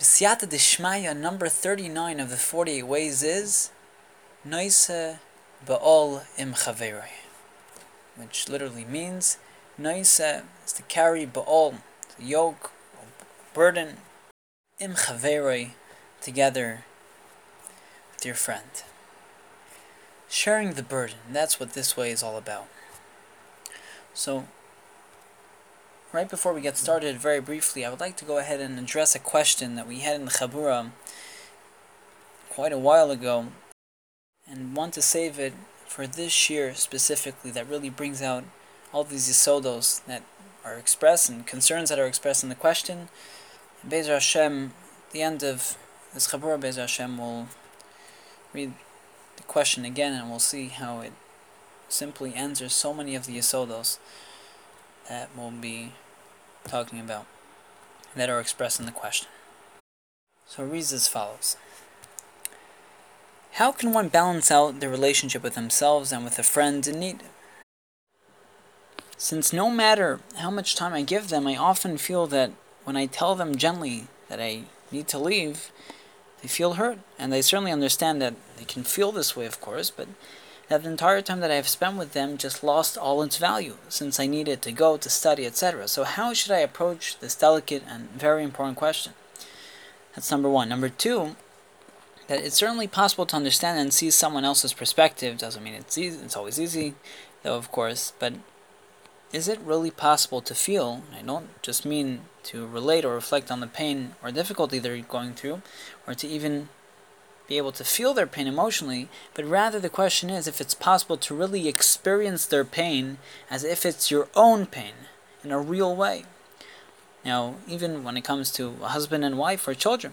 V'siyata Dishmaya number 39 of the 48 ways is Noise Ba'ol Im Chaveroi, which literally means Noise is to carry Ba'ol, the yoke, burden, Im Chaveroi, together with your friend. Sharing the burden, that's what this way is all about. So, right before we get started, very briefly, I would like to go ahead and address a question that we had in the Chabura quite a while ago, and want to save it for this year specifically that really brings out all these yisodos that are expressed and concerns that are expressed in the question. Bezer Hashem, the end of this Chabura, Bezer Hashem will read the question again and we'll see how it simply answers so many of the yisodos that we'll be talking about that are expressed in the question. So it reads as follows How can one balance out their relationship with themselves and with a friend in need? Since no matter how much time I give them, I often feel that when I tell them gently that I need to leave, they feel hurt. And they certainly understand that they can feel this way, of course, but that the entire time that I have spent with them just lost all its value, since I needed to go to study, etc. So, how should I approach this delicate and very important question? That's number one. Number two, that it's certainly possible to understand and see someone else's perspective. Doesn't mean it's easy, it's always easy, though, of course, but is it really possible to feel? I don't just mean to relate or reflect on the pain or difficulty they're going through, or to even be able to feel their pain emotionally, but rather the question is if it's possible to really experience their pain as if it's your own pain in a real way. Now, even when it comes to a husband and wife or children.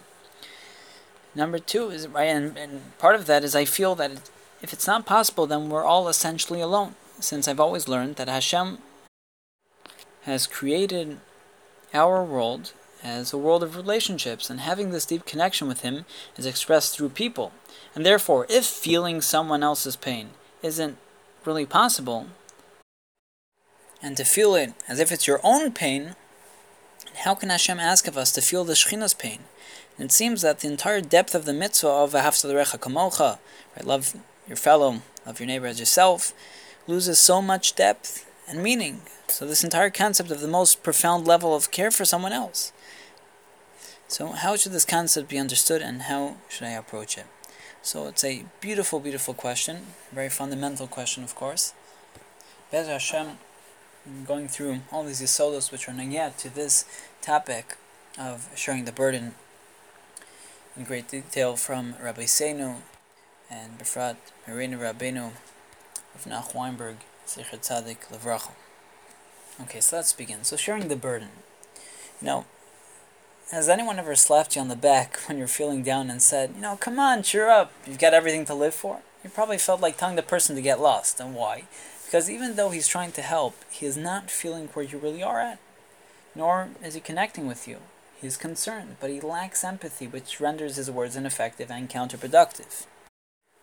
Number two is right, and, and part of that is I feel that if it's not possible, then we're all essentially alone. Since I've always learned that Hashem has created our world as a world of relationships, and having this deep connection with Him is expressed through people. And therefore, if feeling someone else's pain isn't really possible, and to feel it as if it's your own pain, how can Hashem ask of us to feel the Shechina's pain? And it seems that the entire depth of the mitzvah of Ahavta Kamocha, right, love your fellow, love your neighbor as yourself, loses so much depth and meaning. So this entire concept of the most profound level of care for someone else. So, how should this concept be understood and how should I approach it? So, it's a beautiful, beautiful question, very fundamental question, of course. Bez Hashem, going through all these yisodos which are yet to this topic of sharing the burden in great detail from Rabbi Seinu and Befrat Marina Rabbeinu of Nach Weinberg, Zichar Tzadik Levracha. Okay, so let's begin. So, sharing the burden. Know, has anyone ever slapped you on the back when you're feeling down and said, you know, come on, cheer up, you've got everything to live for? You probably felt like telling the person to get lost. And why? Because even though he's trying to help, he is not feeling where you really are at. Nor is he connecting with you. He is concerned, but he lacks empathy, which renders his words ineffective and counterproductive.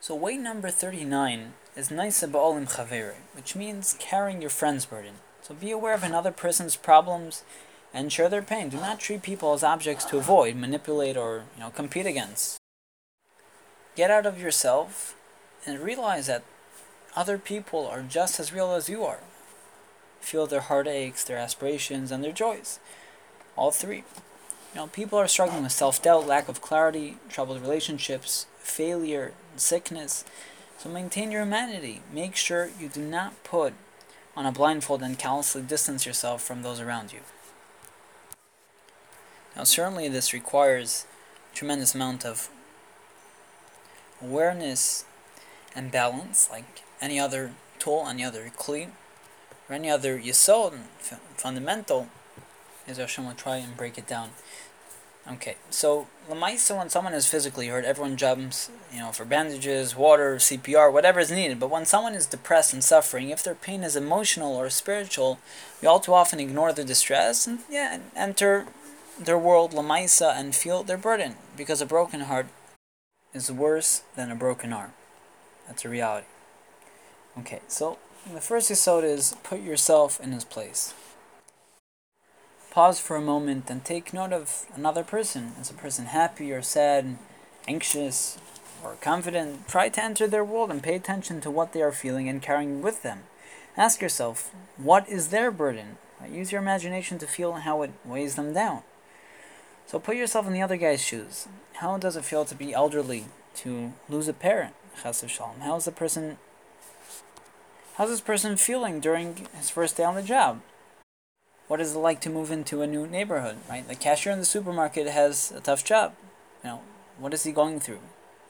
So way number 39 is Naisa Ba'olim Chavere, which means carrying your friend's burden. So be aware of another person's problems and share their pain. Do not treat people as objects to avoid, manipulate, or you know compete against. Get out of yourself and realize that other people are just as real as you are. Feel their heartaches, their aspirations, and their joys. All three. You know, people are struggling with self-doubt, lack of clarity, troubled relationships, failure, sickness. So maintain your humanity. Make sure you do not put on a blindfold and callously distance yourself from those around you. Now, certainly, this requires a tremendous amount of awareness and balance, like any other tool, any other kli, or any other yisod, fundamental, as Hashem will try and break it down. Okay, so Lamaisa, when someone is physically hurt, everyone jumps, you know, for bandages, water, CPR, whatever is needed. But when someone is depressed and suffering, if their pain is emotional or spiritual, we all too often ignore the distress and yeah, enter their world lamaisa and feel their burden because a broken heart is worse than a broken arm. That's a reality. Okay, so the first episode is put yourself in his place. pause for a moment and take note of another person. Is a person happy or sad, anxious or confident? Try to enter their world and pay attention to what they are feeling and carrying with them. Ask yourself, what is their burden? Use your imagination to feel how it weighs them down. So put yourself in the other guy's shoes. How does it feel to be elderly, to lose a parent? How is the person How's this person feeling during his first day on the job? What is it like to move into a new neighborhood, right? The cashier in the supermarket has a tough job. You know, what is he going through?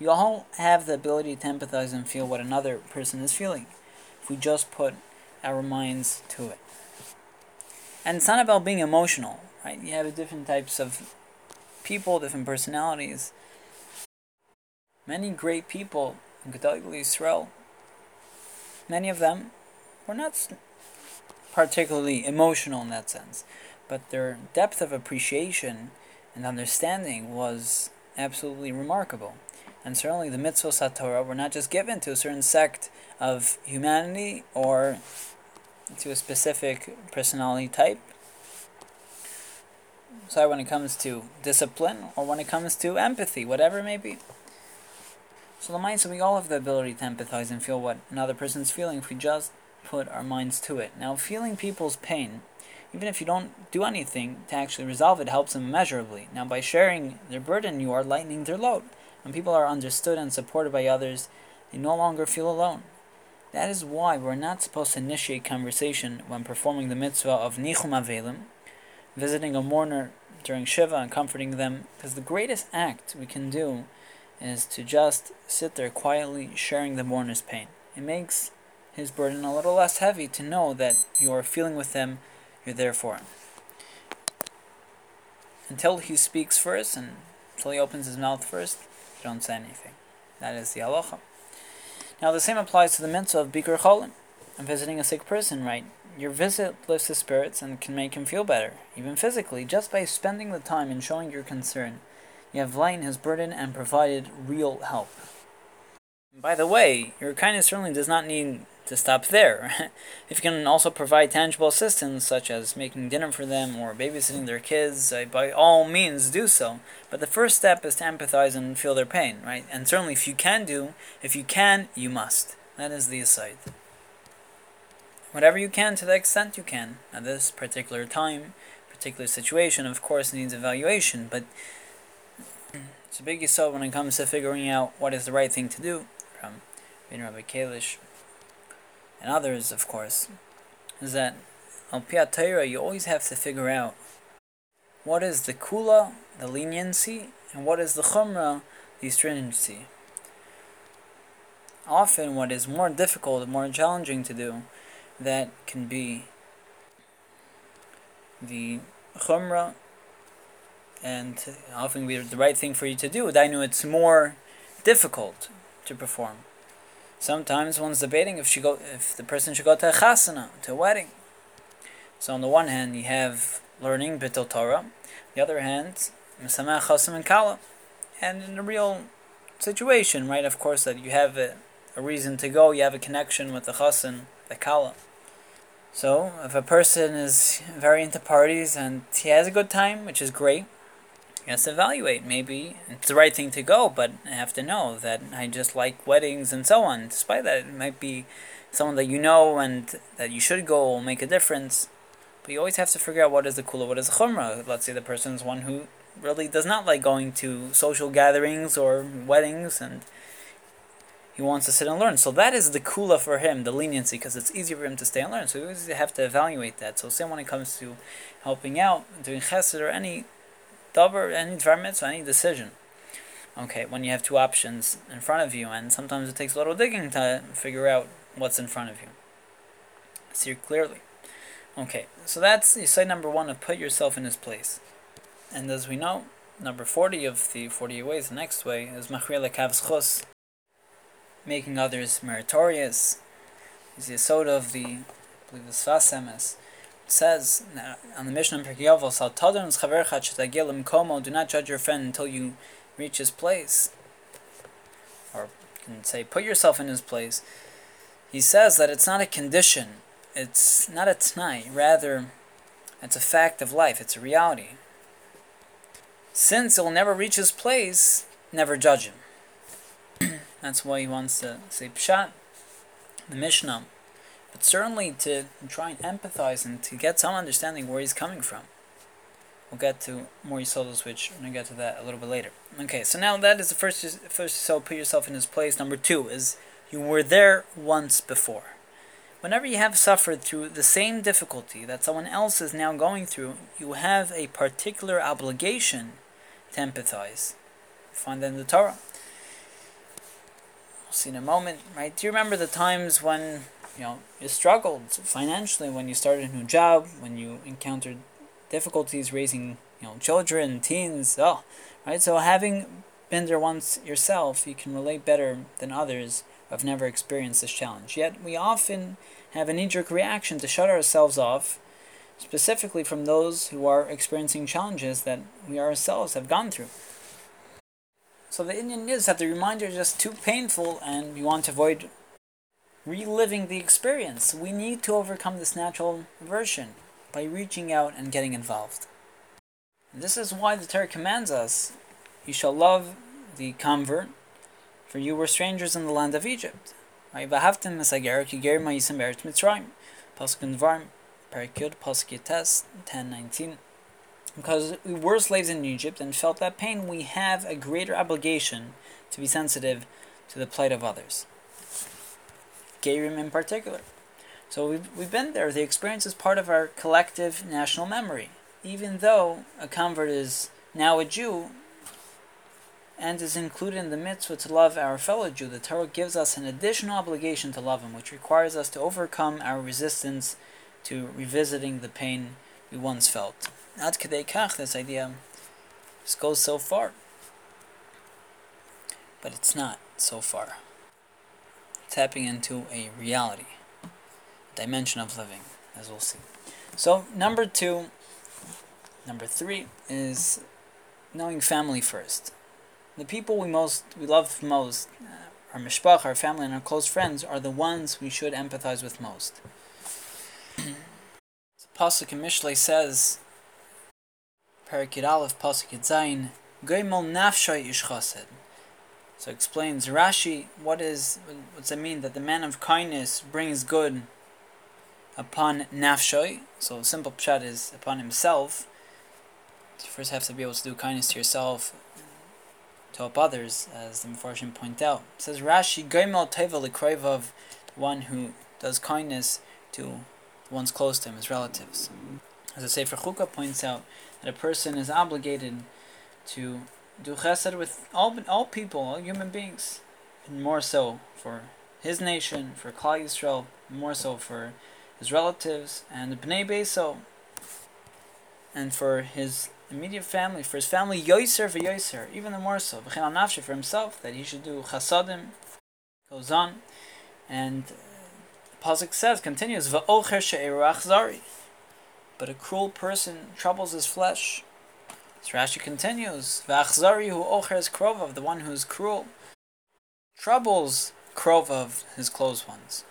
We all have the ability to empathize and feel what another person is feeling if we just put our minds to it. And it's not about being emotional, right? You have different types of people, different personalities. Many great people in Gedolei Yisrael many of them were not particularly emotional in that sense, but their depth of appreciation and understanding was absolutely remarkable. And certainly the mitzvot Torah were not just given to a certain sect of humanity or to a specific personality type. So when it comes to discipline or when it comes to empathy, whatever it may be. So the mind, so we all have the ability to empathize and feel what another person's feeling if we just put our minds to it. Now, feeling people's pain, even if you don't do anything to actually resolve it, helps them immeasurably. Now, by sharing their burden, you are lightening their load. When people are understood and supported by others, they no longer feel alone. That is why we're not supposed to initiate conversation when performing the mitzvah of Nichum Avelim, visiting a mourner during Shiva and comforting them, because the greatest act we can do is to just sit there quietly sharing the mourner's pain. It makes his burden a little less heavy to know that you are feeling with him, you're there for him. Until he speaks first and until he opens his mouth first, you don't say anything. That is the halacha. Now the same applies to the mitzvah of Bikur Cholim, and visiting a sick person, right? Your visit lifts his spirits and can make him feel better, even physically, just by spending the time and showing your concern you have lightened his burden and provided real help. By the way, your kindness certainly does not need to stop there. if you can also provide tangible assistance, such as making dinner for them or babysitting their kids, by all means do so. But the first step is to empathize and feel their pain, right? And certainly, if you can do, if you can, you must. That is the aside. Whatever you can to the extent you can. At this particular time, particular situation, of course, needs evaluation, but it's a big yisod when it comes to figuring out what is the right thing to do from Rabbi Rabbi Kalish and others, of course, is that on Piyat Torah you always have to figure out what is the kula, the leniency, and what is the chumrah, the stringency. Often, what is more difficult, more challenging to do, that can be the chumrah and often be the right thing for you to do. I know it's more difficult to perform. Sometimes one's debating if she go if the person should go to a chasana, to a wedding. So on the one hand, you have learning Bittul Torah. The other hand, Misamach Chasam and Kala. And in a real situation, right, of course, that you have a, a reason to go, you have a connection with the Chasan, the Kala. So, if a person is very into parties and he has a good time, which is great, you have to evaluate. Maybe it's the right thing to go, but I have to know that I just like weddings and so on. Despite that, it might be someone that you know and that you should go will make a difference. But you always have to figure out what is the kula, what is the chumrah. Let's say the person is one who really does not like going to social gatherings or weddings and he wants to sit and learn. So that is the kula for him, the leniency, because it's easier for him to stay and learn. So you have to evaluate that. So same when it comes to helping out, doing chesed or any davar, any dvar mitzvah, any decision. Okay, when you have two options in front of you, and sometimes it takes a little digging to figure out what's in front of you. See clearly. Okay, so that's the side number one of put yourself in his place. And as we know, number 40 of the 48 ways, the next way, is machriel chus, making others meritorious. Is the soda of the, I believe, the Sfas Emes says on the mission in Pirkei Komo, do not judge your friend until you reach his place. Or you can say, put yourself in his place. He says that it's not a condition, it's not a t'nai, rather, It's a fact of life, it's a reality. Since will never reach his place, never judge him. That's why he wants to say Pshat, the Mishnah, but certainly to try and empathize and to get some understanding where he's coming from. We'll get to more Yisodos, which I'm going to get to that a little bit later. Okay, so now that is the first, first so put yourself in his place. Number two is you were there once before. Whenever you have suffered through the same difficulty that someone else is now going through, you have a particular obligation to empathize. Find that in the Torah. See in a moment, right? Do you remember the times when you know you struggled financially, when you started a new job, when you encountered difficulties raising you know children, teens? Oh, right. So having been there once yourself, you can relate better than others who have never experienced this challenge. Yet we often have a knee jerk reaction to shut ourselves off, specifically from those who are experiencing challenges that we ourselves have gone through. So the Indian is that the reminder is just too painful and we want to avoid reliving the experience. We need to overcome this natural aversion by reaching out and getting involved. And this is why the Torah commands us you shall love the convert for you were strangers in the land of Egypt. Pasuk in Dvarim, Parakut, Pasuk Yates, 1019. Because we were slaves in Egypt and felt that pain, we have a greater obligation to be sensitive to the plight of others. Gerim in particular. So we've, we've been there. The experience is part of our collective national memory. Even though a convert is now a Jew, and is included in the mitzvah to love our fellow Jew, the Torah gives us an additional obligation to love him, which requires us to overcome our resistance to revisiting the pain we once felt. Ad kadei kach, this idea just goes so far. But it's not so far. Tapping into a reality, a dimension of living, as we'll see. So, number two, number three is knowing family first the people we most we love most, uh, our mishpach, our family, and our close friends, are the ones we should empathize with most. Pasuk in says, Parakid Aleph, Pasuk Zayin, Goimol nafshay ish. So explains Rashi, what is what does it mean that the man of kindness brings good upon nafshay? So simple pshat is upon himself. You first have to be able to do kindness to yourself, to help others, as the Mepharshim point out. It says Rashi, Goimel Teva Likroivav, one who does kindness to ones close to him, his relatives. As the Sefer Chukah points out, that a person is obligated to do chesed with all, all people, all human beings, and more so for his nation, for Klal Yisrael, more so for his relatives, and Bnei Beso, and for his immediate family, for his family, yoiser for yoiser, even the more so, v'chen nafshe for himself, that he should do chasadim, goes on, and pasuk says, continues, v'ocher she'erach zari, but a cruel person troubles his flesh. So Rashi continues, v'achzari hu ocher is krovav, the one who is cruel, troubles krovav, his close ones.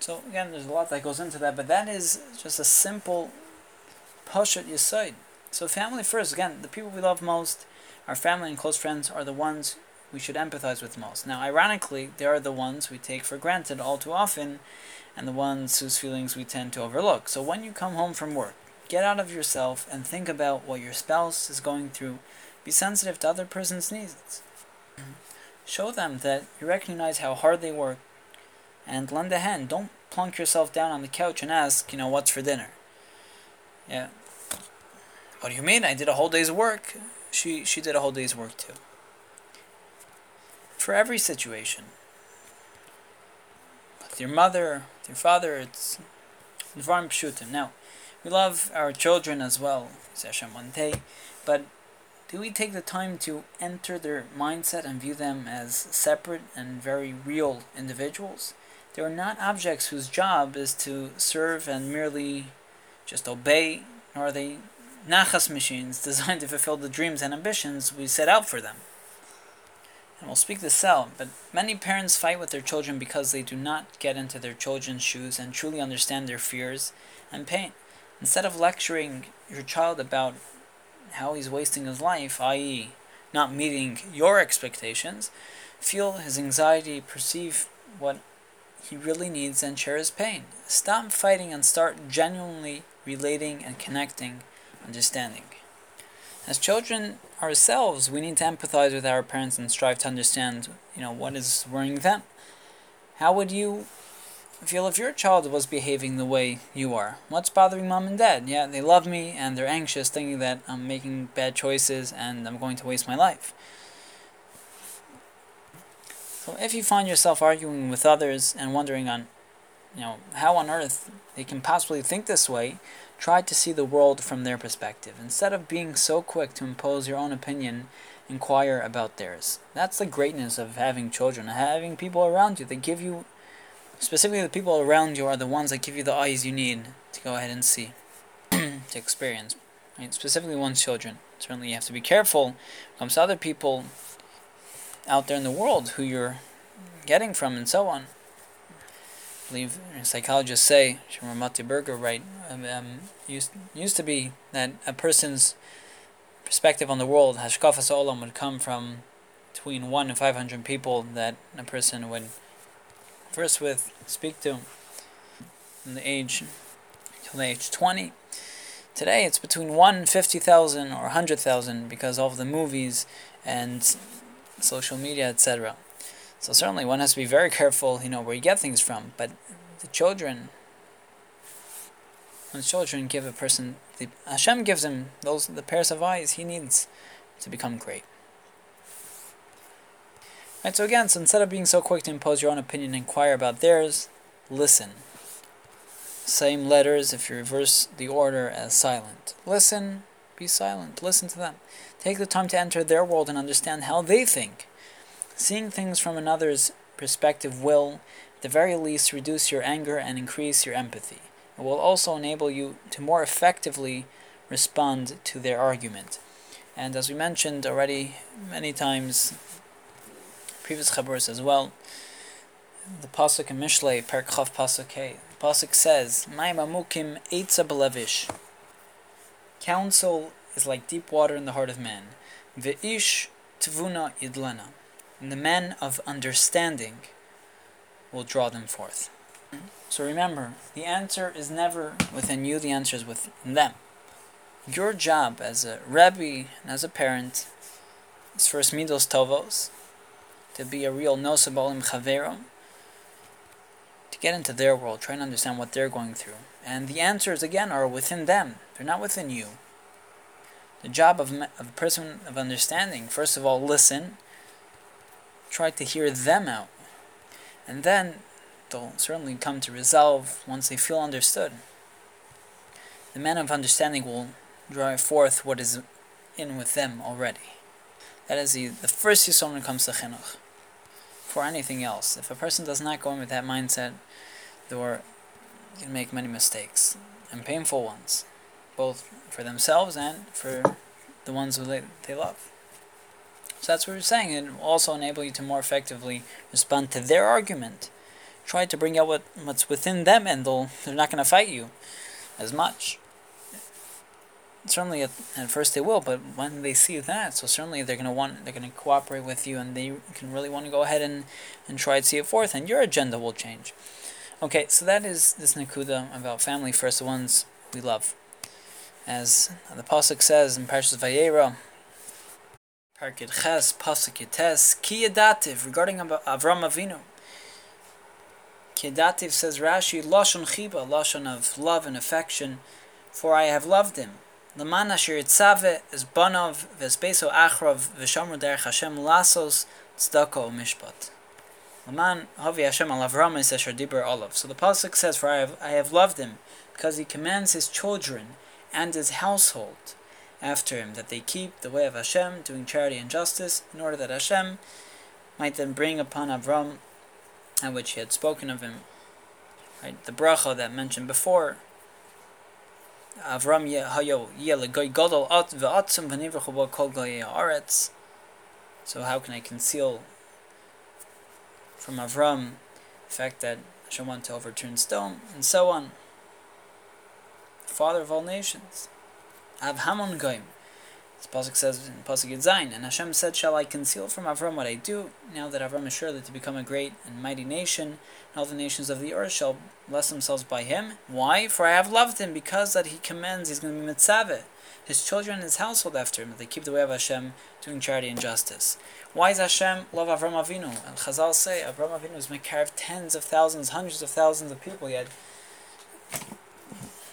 So again, there's a lot that goes into that, but that is just a simple pashat yisoid. So family first, again, the people we love most, our family and close friends are the ones we should empathize with most. Now, ironically, they are the ones we take for granted all too often, and the ones whose feelings we tend to overlook. So when you come home from work, get out of yourself and think about what your spouse is going through. Be sensitive to other person's needs. Show them that you recognize how hard they work, and lend a hand. Don't plunk yourself down on the couch and ask, you know, what's for dinner. Yeah, what do you mean? I did a whole day's work. She she did a whole day's work too. For every situation. With your mother, with your father, it's Dvarim Pshutim. Now, we love our children as well, but do we take the time to enter their mindset and view them as separate and very real individuals? They are not objects whose job is to serve and merely just obey, nor are they nachas machines designed to fulfill the dreams and ambitions we set out for them. And we'll speak the cell, but many parents fight with their children because they do not get into their children's shoes and truly understand their fears and pain. Instead of lecturing your child about how he's wasting his life, i.e., not meeting your expectations, feel his anxiety, perceive what he really needs, and share his pain. Stop fighting and start genuinely relating and connecting, understanding. As children ourselves, we need to empathize with our parents and strive to understand, you know, what is worrying them. How would you feel if your child was behaving the way you are? What's bothering mom and dad? Yeah, they love me and they're anxious, thinking that I'm making bad choices and I'm going to waste my life. So if you find yourself arguing with others and wondering on, you know, how on earth they can possibly think this way, try to see the world from their perspective. Instead of being so quick to impose your own opinion, inquire about theirs. That's the greatness of having children, having people around you that give you specifically the people around you are the ones that give you the eyes you need to go ahead and see, to experience. Right? Specifically, one's children. Certainly, you have to be careful when it comes to other people out there in the world who you're getting from and so on. I believe psychologists say, Shimon Berger, right, um, um, used, used to be that a person's perspective on the world, Hashkafas Olam, would come from between 1 and 500 people that a person would first with speak to from the age till the age 20. Today it's between 150,000 or 100,000 because of the movies and social media, etc. So certainly one has to be very careful, you know, where you get things from. But the children, when children give a person, the, Hashem gives him those the pairs of eyes he needs to become great. Right, so again, so instead of being so quick to impose your own opinion and inquire about theirs, listen. Same letters if you reverse the order as silent. Listen, be silent, listen to them. Take the time to enter their world and understand how they think. Seeing things from another's perspective will, at the very least, reduce your anger and increase your empathy. It will also enable you to more effectively respond to their argument. And as we mentioned already many times, previous chaburas as well. The pasuk in Mishlei, Perkhav pasuk Hey. Pasuk says, "Ma'im amukim eitza belevish." Counsel is like deep water in the heart of man. Ve'ish tvuna idlana, and the men of understanding will draw them forth. So remember, the answer is never within you. The answer is within them. Your job as a rebbe and as a parent is first midos tovos, to be a real nosabolim chaverim, to get into their world, try and understand what they're going through. And the answers, again, are within them. They're not within you. The job of, of a person of understanding, first of all, listen, try to hear them out. And then they'll certainly come to resolve once they feel understood. The man of understanding will drive forth what is in with them already. That is the, the first yisod when it comes to chinuch for anything else. If a person does not go in with that mindset, they're can make many mistakes and painful ones, both for themselves and for the ones who they, they love. So that's what we're saying. It will also enable you to more effectively respond to their argument. Try to bring out what, what's within them, and they'll, they're not going to fight you as much certainly at, at first they will, but when they see that, so certainly they're gonna want they're gonna cooperate with you, and they can really want to go ahead and and try to see it forth, and your agenda will change. Okay, so that is this nakuda about family first, the ones we love, as the pasuk says in Parshas Vayera. Parkid Ches pasuk Yadativ regarding Avram Avinu. Ki says Rashi Lashon Chiba, Lashon of love and affection, for I have loved him. Leman asher yitzave es banov vespeso achrov v'shamru derech Hashem lasos tzedako mishpat. Leman havi Hashem al Avram es asher diber olav. So the pasuk says, "For I have, I have loved him, because he commands his children and his household after him that they keep the way of Hashem, doing charity and justice, in order that Hashem might then bring upon Avram and which he had spoken of him." Right, the bracha that mentioned before Avram hayo yele goy gadol at ve'atzim v'nivrachu bo kol goy haaretz. So how can I conceal from Avram the fact that Hashem wanted to overturn stone and so on? father of all nations. Av Hamon Goim. This pasuk says in pasuk Yitzayin, and Hashem said, "Shall I conceal from Avram what I do? Now that Avram is surely to become a great and mighty nation, and all the nations of the earth shall bless themselves by him. Why? For I have loved him, because that he commands he's going to be mitzaveh, his children and his household after him, they keep the way of Hashem, doing charity and justice. Why is Hashem love Avram Avinu? And Chazal say Avram Avinu was of tens of thousands, hundreds of thousands of people. yet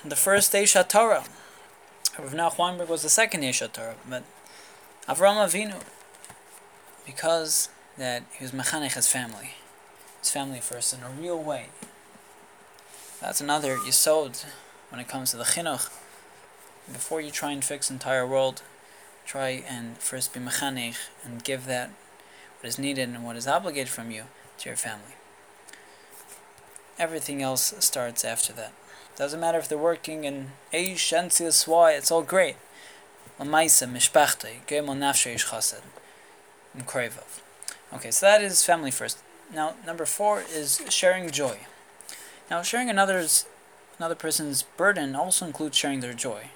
the first Aish HaTorah. Rav Weinberg was the second Aish HaTorah, but Avram Avinu, because that he was mechanech his family, his family first in a real way. That's another yisod when it comes to the chinuch. Before you try and fix entire world, try and first be mechanech and give that what is needed and what is obligated from you to your family. Everything else starts after that. Doesn't matter if they're working in Aish, Ensias, Y, it's all great. Mishpachte. Okay, so that is family first. Now, number four is sharing joy. Now, sharing another's another person's burden also includes sharing their joy.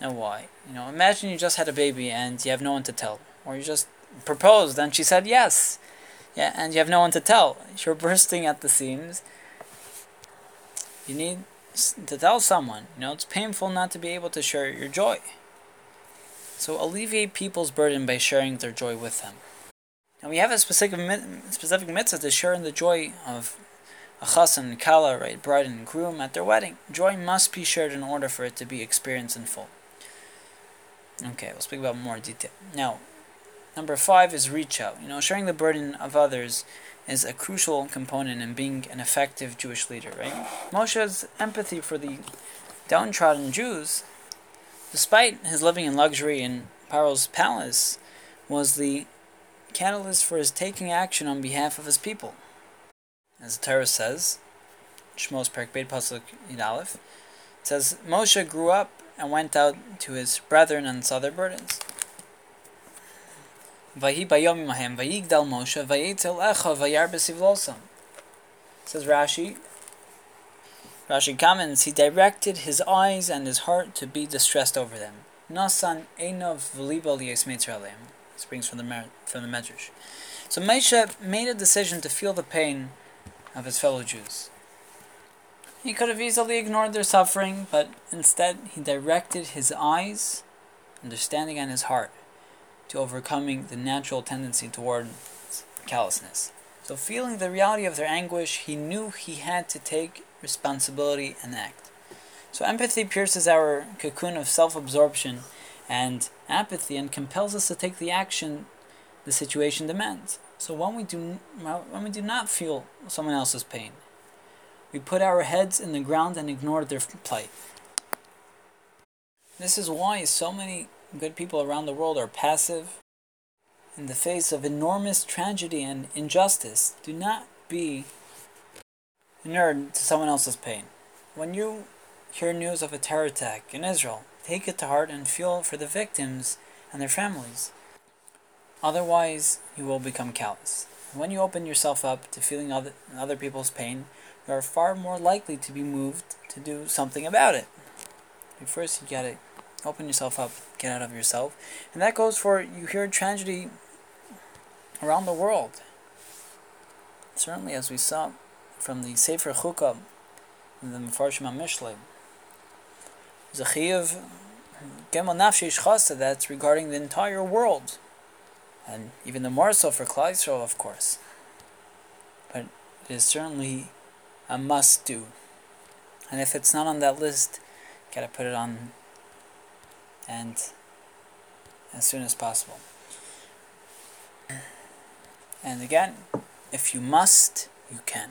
Now, why? You know, imagine you just had a baby and you have no one to tell, or you just proposed and she said yes, yeah, and you have no one to tell. You're bursting at the seams. You need to tell someone. You know, it's painful not to be able to share your joy. So alleviate people's burden by sharing their joy with them. And we have a specific specific mitzvah to share in the joy of a chassan and kala, right, bride and groom at their wedding. Joy must be shared in order for it to be experienced in full. Okay, we'll speak about more detail. Now, number five is reach out. You know, sharing the burden of others is a crucial component in being an effective Jewish leader, right? Moshe's empathy for the downtrodden Jews, despite his living in luxury in Paro's palace, was the catalyst for his taking action on behalf of his people. As the Torah says, Shmos Perk Beit Pasuk Yid says Moshe grew up and went out to his brethren and saw their burdens. Vahi vayigdal Moshe, echa, vayar besivlosam. Says Rashi. Rashi comments, he directed his eyes and his heart to be distressed over them. Nasan einov v'libal yesmitzralem. Springs from the from the Medrash. So Moshe made a decision to feel the pain of his fellow Jews. He could have easily ignored their suffering, but instead he directed his eyes, understanding, and his heart to overcoming the natural tendency toward callousness. So, feeling the reality of their anguish, he knew he had to take responsibility and act. So, empathy pierces our cocoon of self absorption and apathy and compels us to take the action the situation demands. So, when we do, when we do not feel someone else's pain, we put our heads in the ground and ignore their plight. This is why so many good people around the world are passive in the face of enormous tragedy and injustice. Do not be inured to someone else's pain. When you hear news of a terror attack in Israel, take it to heart and feel for the victims and their families. Otherwise, you will become callous. When you open yourself up to feeling other, other people's pain, you are far more likely to be moved to do something about it. First, you gotta Open yourself up. Get out of yourself. And that goes for you hear tragedy around the world. Certainly, as we saw from the Sefer Chukah, the Mefarshim HaMishlei, Zachiyav Gemel Nafshi that's regarding the entire world. And even the more so for Klal Yisrael, of course. But it is certainly a must do. And if it's not on that list, gotta put it on and as soon as possible. And again, if you must, you can.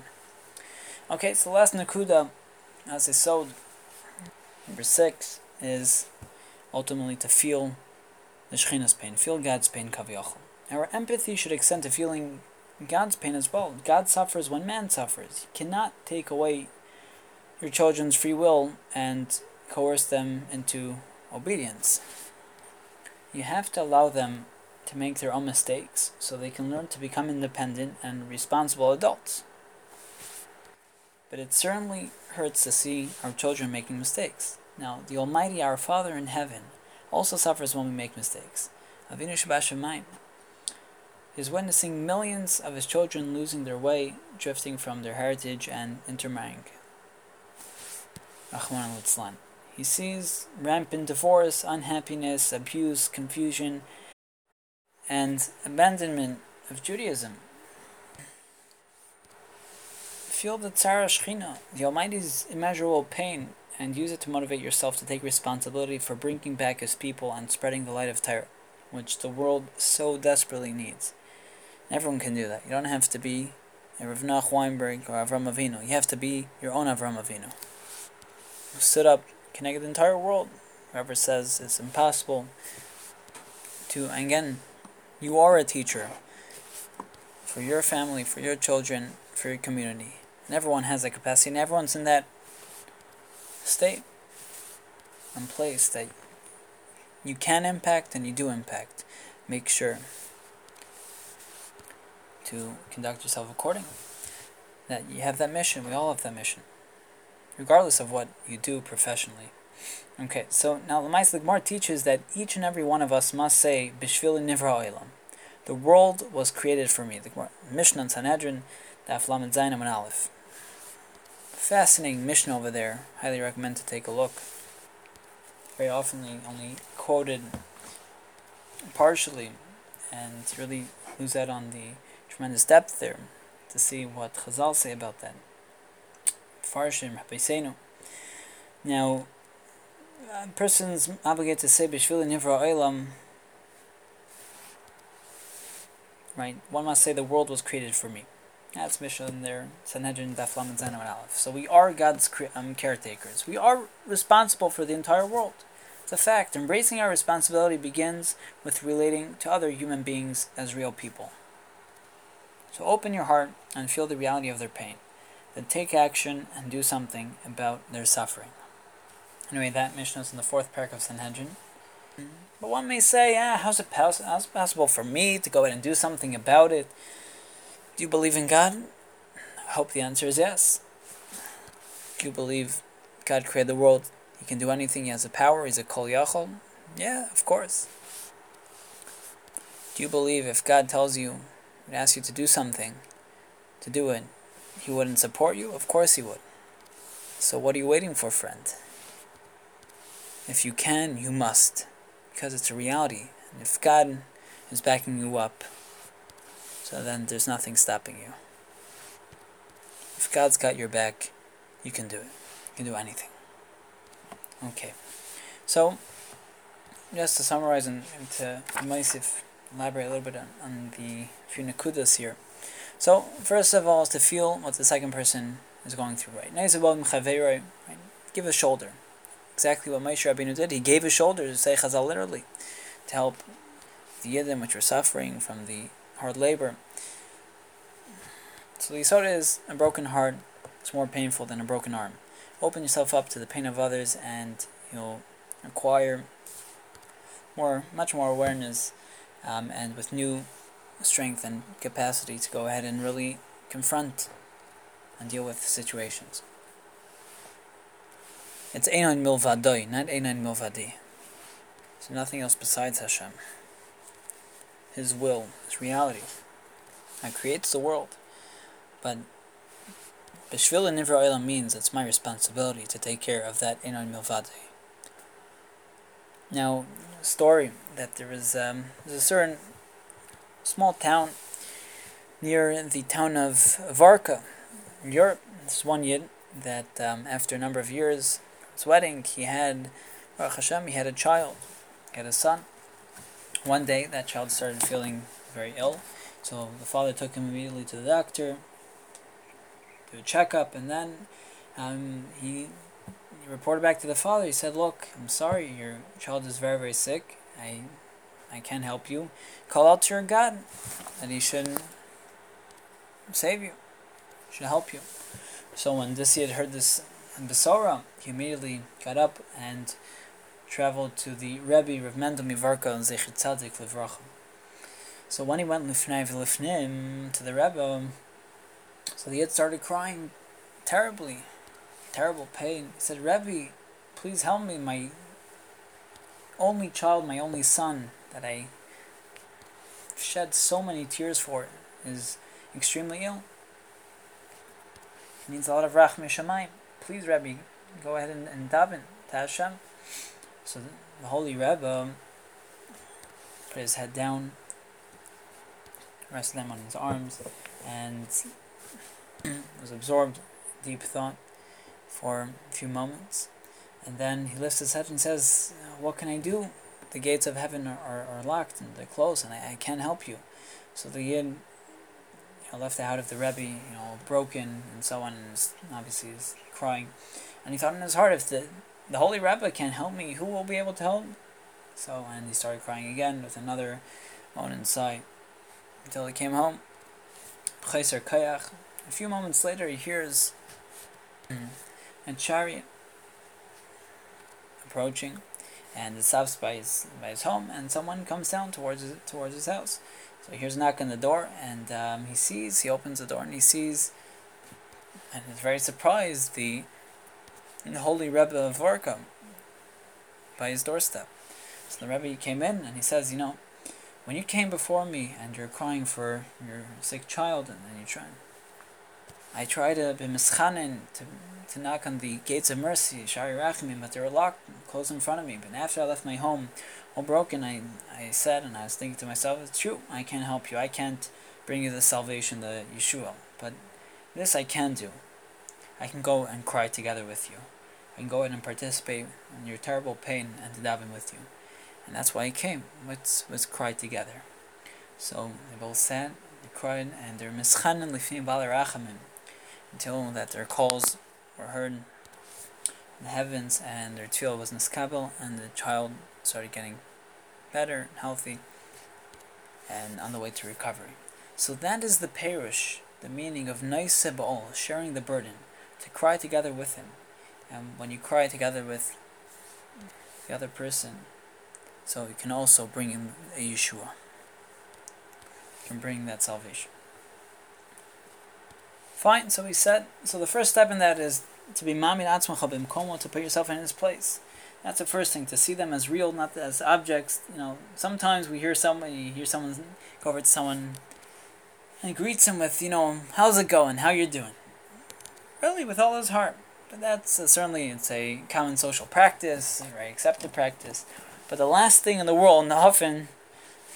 Okay, so last Nakuda, as I said, number six, is ultimately to feel the Shechina's pain, feel God's pain, Kaviyachal. Our empathy should extend to feeling God's pain as well. God suffers when man suffers. You cannot take away your children's free will and coerce them into obedience. You have to allow them to make their own mistakes so they can learn to become independent and responsible adults. But it certainly hurts to see our children making mistakes. Now, the Almighty, our Father in heaven, also suffers when we make mistakes. Avinu Shabashamayim is witnessing millions of his children losing their way, drifting from their heritage and intermarrying. He sees rampant divorce, unhappiness, abuse, confusion, and abandonment of Judaism. Feel the Tzara Shechina, the Almighty's immeasurable pain, and use it to motivate yourself to take responsibility for bringing back His people and spreading the light of Torah, which the world so desperately needs. Everyone can do that. You don't have to be a Rav Nach Weinberg or Avram Avinu. You have to be your own Avram Avinu. Stood up, connected the entire world. Whoever says it's impossible to, again, you are a teacher for your family, for your children, for your community. And everyone has that capacity, and everyone's in that state and place that you can impact and you do impact. Make sure to conduct yourself accordingly. That you have that mission. We all have that mission, regardless of what you do professionally. Okay, so now Lamais Ligmar teaches that each and every one of us must say Bishvil Nivra Olam. The world was created for me. The Mishnah and Sanhedrin, Daf Lamed Zayin and Aleph. Fascinating Mishnah over there. Highly recommend to take a look. Very often only quoted partially, and really lose out on the tremendous depth there to see what Chazal say about that. Farshim, Rabbeinu. Now, a person's obligated to say Bishvil Nivra Olam. Right, one must say the world was created for me. That's Mishnah in there, Sanhedrin, Daflam, and Zeno, and Aleph. So we are God's um, caretakers. We are responsible for the entire world. It's a fact. Embracing our responsibility begins with relating to other human beings as real people. So open your heart and feel the reality of their pain. Then take action and do something about their suffering. Anyway, that Mishnah is in the fourth parak of Sanhedrin. But one may say, ah, how's it, how's it possible for me to go ahead and do something about it? Do you believe in God? I hope the answer is yes. Do you believe God created the world? He can do anything. He has the power. He's a kol yachol. Yeah, of course. Do you believe if God tells you would ask you to do something, to do it, he wouldn't support you? Of course he would. So what are you waiting for, friend? If you can, you must, because it's a reality. And if God is backing you up, so then there's nothing stopping you. If God's got your back, you can do it. You can do anything. Okay. So, just to summarize and, and to elaborate a little bit on, on the few nakudas here. So, first of all, is to feel what the second person is going through, right? right? Give a shoulder. Exactly what Moshe Rabbeinu did. He gave a shoulder, to say Chazal literally, to help the Yidden which were suffering from the hard labor. So the Yisod is a broken heart It's more painful than a broken arm. Open yourself up to the pain of others and you'll acquire more, much more awareness um, and with new strength and capacity to go ahead and really confront and deal with situations. It's Einon Milvadoi, not Einon Milvadi. So nothing else besides Hashem. His will, His reality. that creates the world. But Bishvil and Nivra means it's my responsibility to take care of that Einon Milvadi. Now, story that there was, um, there's a certain small town near the town of Varka, Europe. This one yid that um, after a number of years, his wedding, he had, Baruch Hashem, he had a child, he had a son. One day, that child started feeling very ill, so the father took him immediately to the doctor, do a checkup, and then um, he reported back to the father. He said, "Look, I'm sorry, your child is very, very sick. I, I can't help you. Call out to your God, that He should save you, should help you." So when this had heard this in Besora, he immediately got up and traveled to the Rebbe Rav Mendel Mivarka and Zechet Tzadik Livracha. So when he went lifnei to the Rebbe, so the Yid started crying terribly, terrible pain. He said, Rebbe, please help me. My only child, my only son, that I shed so many tears for, is extremely ill. He needs a lot of rachmi shamayim. Please, Rabbi, go ahead and, and daven to Hashem. So the, the holy Rebbe put his head down, rested them on his arms, and was absorbed deep thought for a few moments. And then he lifts his head and says, What can I do? The gates of heaven are, are, are locked and they're closed, and I, I can't help you. So the Yid you know, left out of the Rebbe, you know, broken and so on, and obviously is crying. And he thought in his heart, if the, the Holy Rebbe can't help me, who will be able to help? So, and he started crying again with another moan and sigh until he came home. Kayach. A few moments later, he hears a chariot approaching, and it stops by his by his home, and someone comes down towards his, towards his house. So he hears a knock on the door, and um, he sees. He opens the door, and he sees, and is very surprised the the holy Rebbe of Vorka by his doorstep. So the Rebbe came in, and he says, you know, when you came before me and you're crying for your sick child, and then you try, I try to uh, be mischanin to to knock on the gates of mercy, Shari Rachimim, but they were locked, closed in front of me. But after I left my home, all broken, I, I said, and I was thinking to myself, it's true, I can't help you. I can't bring you the salvation, the Yeshua. But this I can do. I can go and cry together with you. I can go in and participate in your terrible pain and to daven with you. And that's why I came. Let's, let's cry together. So they both sat, they cried, and they're mischanin lifnim balarachamim until that their calls were heard in the heavens, and their tefillah was niskabel, and the child started getting better and healthy, and on the way to recovery. So that is the perush, the meaning of naisebol, sharing the burden, to cry together with him. And when you cry together with the other person, so you can also bring him a Yeshua. You can bring that salvation. Fine, so we said, so the first step in that is to be mamin atzmacha b'mkomo, to put yourself in his place. That's the first thing, to see them as real, not as objects. You know, sometimes we hear someone, you hear someone go over to someone and greets him with, you know, how's it going, how you're doing. Really, with all his heart. But that's uh, certainly, it's a common social practice, right, accepted practice. But the last thing in the world, and often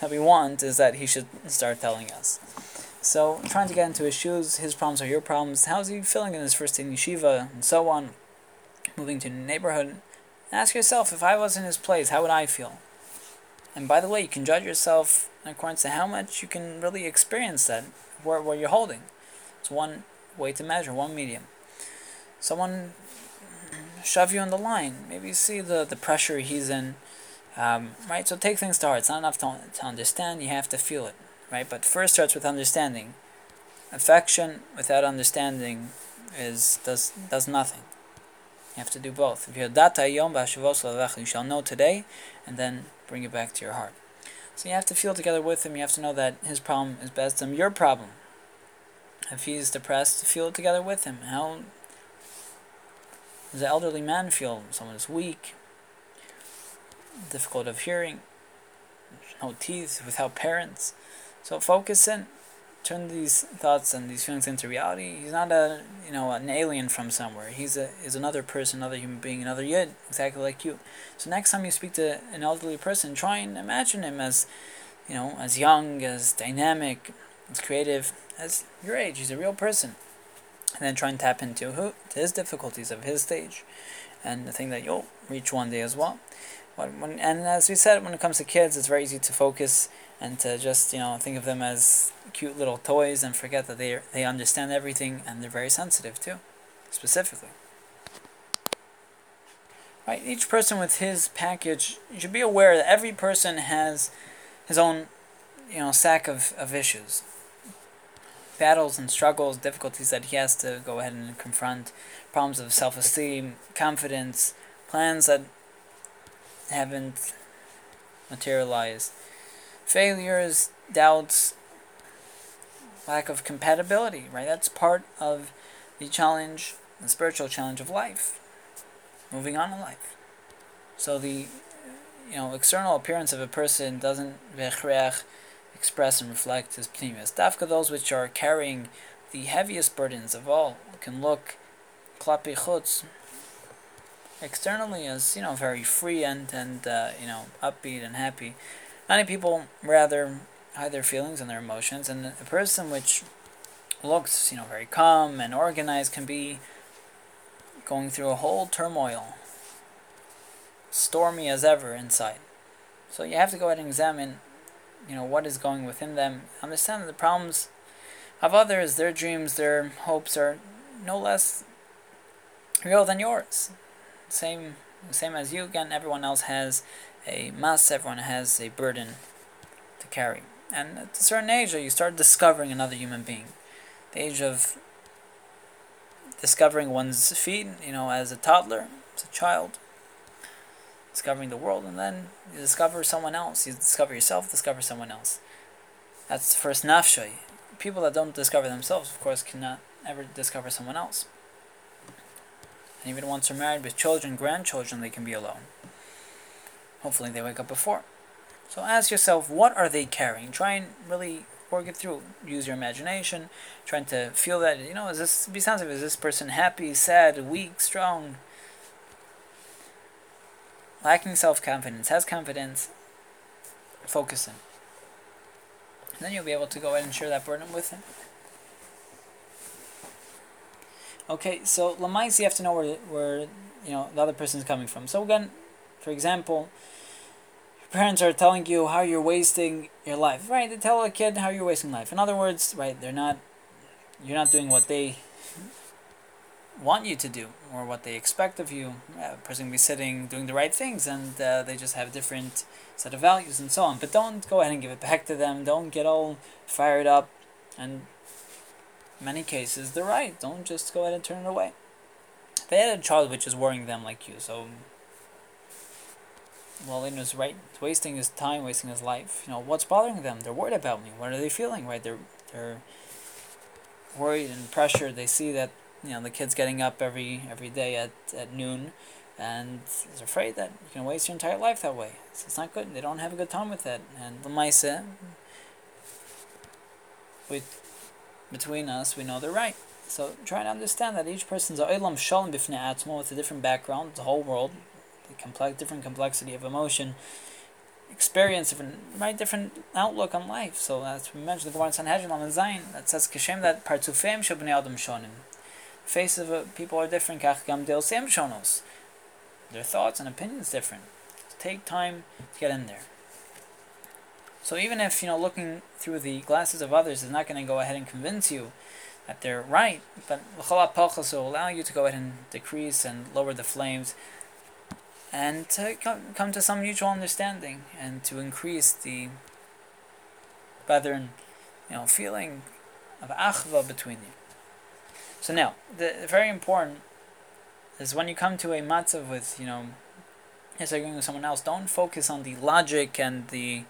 that we want, is that he should start telling us. So, trying to get into his shoes, his problems are your problems. How's he feeling in his first day in yeshiva, and so on. Moving to a neighborhood. Ask yourself, if I was in his place, how would I feel? And by the way, you can judge yourself according to how much you can really experience that, where, where you're holding. It's one way to measure, one medium. Someone shove you on the line. Maybe you see the, the pressure he's in. Um, right? So take things to heart. It's not enough to, to understand, you have to feel it right? But first starts with understanding. Affection without understanding is does does nothing. You have to do both. If you're you shall know today, and then bring it back to your heart. So you have to feel together with him. You have to know that his problem is best than your problem. If he's depressed, feel together with him. How does the elderly man feel? Someone is weak, difficult of hearing, no teeth, without parents. So focus in, turn these thoughts and these feelings into reality. He's not a you know an alien from somewhere. He's a is another person, another human being, another yid, exactly like you. So next time you speak to an elderly person, try and imagine him as you know as young, as dynamic, as creative as your age. He's a real person, and then try and tap into who to his difficulties of his stage, and the thing that you'll reach one day as well. When, when, and as we said, when it comes to kids, it's very easy to focus and to just you know think of them as cute little toys and forget that they they understand everything and they're very sensitive too, specifically. Right, each person with his package, you should be aware that every person has his own, you know, sack of, of issues, battles and struggles, difficulties that he has to go ahead and confront, problems of self-esteem, confidence, plans that haven't materialized failures, doubts, lack of compatibility, right? That's part of the challenge, the spiritual challenge of life. moving on in life. So the you know external appearance of a person doesn't express and reflect his pneumius. Dafka those which are carrying the heaviest burdens of all can look klapi chutz externally as you know very free and and uh, you know upbeat and happy. Many people rather hide their feelings and their emotions, and a person which looks you know very calm and organized can be going through a whole turmoil, stormy as ever inside. So you have to go ahead and examine, you know, what is going within them. Understand that the problems of others, their dreams, their hopes are no less real than yours. Same, same as you. Again, everyone else has a mass. Everyone has a burden to carry. And at a certain age, you start discovering another human being. The age of discovering one's feet, you know, as a toddler, as a child, discovering the world, and then you discover someone else. You discover yourself, discover someone else. That's the first nafshay. People that don't discover themselves, of course, cannot ever discover someone else. And even once they're married with children, grandchildren, they can be alone. Hopefully, they wake up before. So ask yourself, what are they carrying? Try and really work it through. Use your imagination, trying to feel that, you know, is this, be sensitive, is this person happy, sad, weak, strong? Lacking self confidence, has confidence, focus him. And then you'll be able to go ahead and share that burden with him. Okay, so Lamais, you have to know where, where you know the other person is coming from. So again, for example, parents are telling you how you're wasting your life, right? They tell a kid how you're wasting life. In other words, right, they're not, you're not doing what they want you to do or what they expect of you. A person can be sitting doing the right things and uh, they just have different set of values and so on. But don't go ahead and give it back to them. Don't get all fired up. And many cases, they're right. Don't just go ahead and turn it away. They had a child which is worrying them like you, so well, is right, wasting his time, wasting his life. You know, what's bothering them? They're worried about me. What are they feeling? Right? They're they're worried and pressured. They see that you know the kid's getting up every every day at, at noon, and is afraid that you can waste your entire life that way. So it's not good. They don't have a good time with it. And the Maise, eh, with between us, we know they're right. So try to understand that each person's olam shalom b'fnei atzmo with a different background, the whole world, the complex, different complexity of emotion, experience, different, right, different outlook on life. So as we mentioned, the Gemara in Sanhedrin on Zayin that says Kashem that partufim shabnei adam shonim. Faces of people are different. Kach gam shonos. Their thoughts and opinions different. So take time to get in there. So even if you know looking through the glasses of others is not going to go ahead and convince you that they're right, but will allow you to go ahead and decrease and lower the flames and to come to some mutual understanding and to increase the brethren, you know, feeling of achva between you. So now, the very important is when you come to a matzav with, you know, disagreeing with someone else, don't focus on the logic and the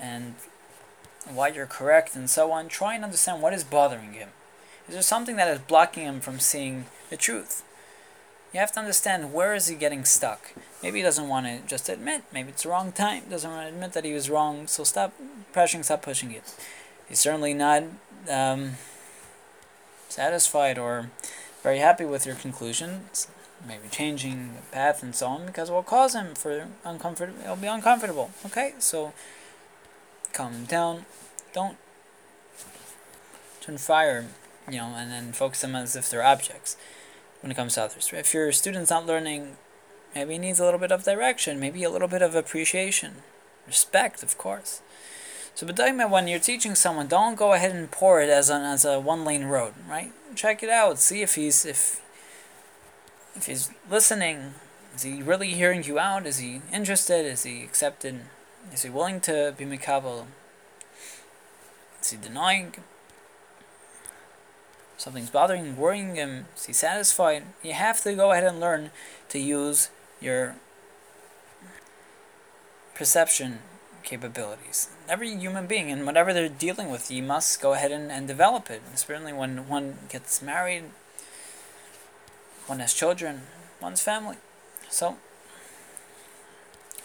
and why you're correct and so on. Try and understand what is bothering him. Is there something that is blocking him from seeing the truth? You have to understand where is he getting stuck. Maybe he doesn't want to just admit. Maybe it's the wrong time. Doesn't want to admit that he was wrong. So stop pressuring. Stop pushing it. He's certainly not um, satisfied or very happy with your conclusions. Maybe changing the path and so on because it will cause him for uncomfortable. It'll be uncomfortable. Okay, so calm down. Don't turn fire, you know, and then focus them as if they're objects when it comes to others. If your student's not learning, maybe he needs a little bit of direction, maybe a little bit of appreciation, respect, of course. So, but when you're teaching someone, don't go ahead and pour it as an as a one lane road, right? Check it out. See if he's if if he's listening. Is he really hearing you out? Is he interested? Is he accepted? Is he willing to be mikabel? Is he denying? something's bothering worrying him, is he satisfied? You have to go ahead and learn to use your perception capabilities. Every human being and whatever they're dealing with, you must go ahead and, and develop it. Especially when one gets married, one has children, one's family. So,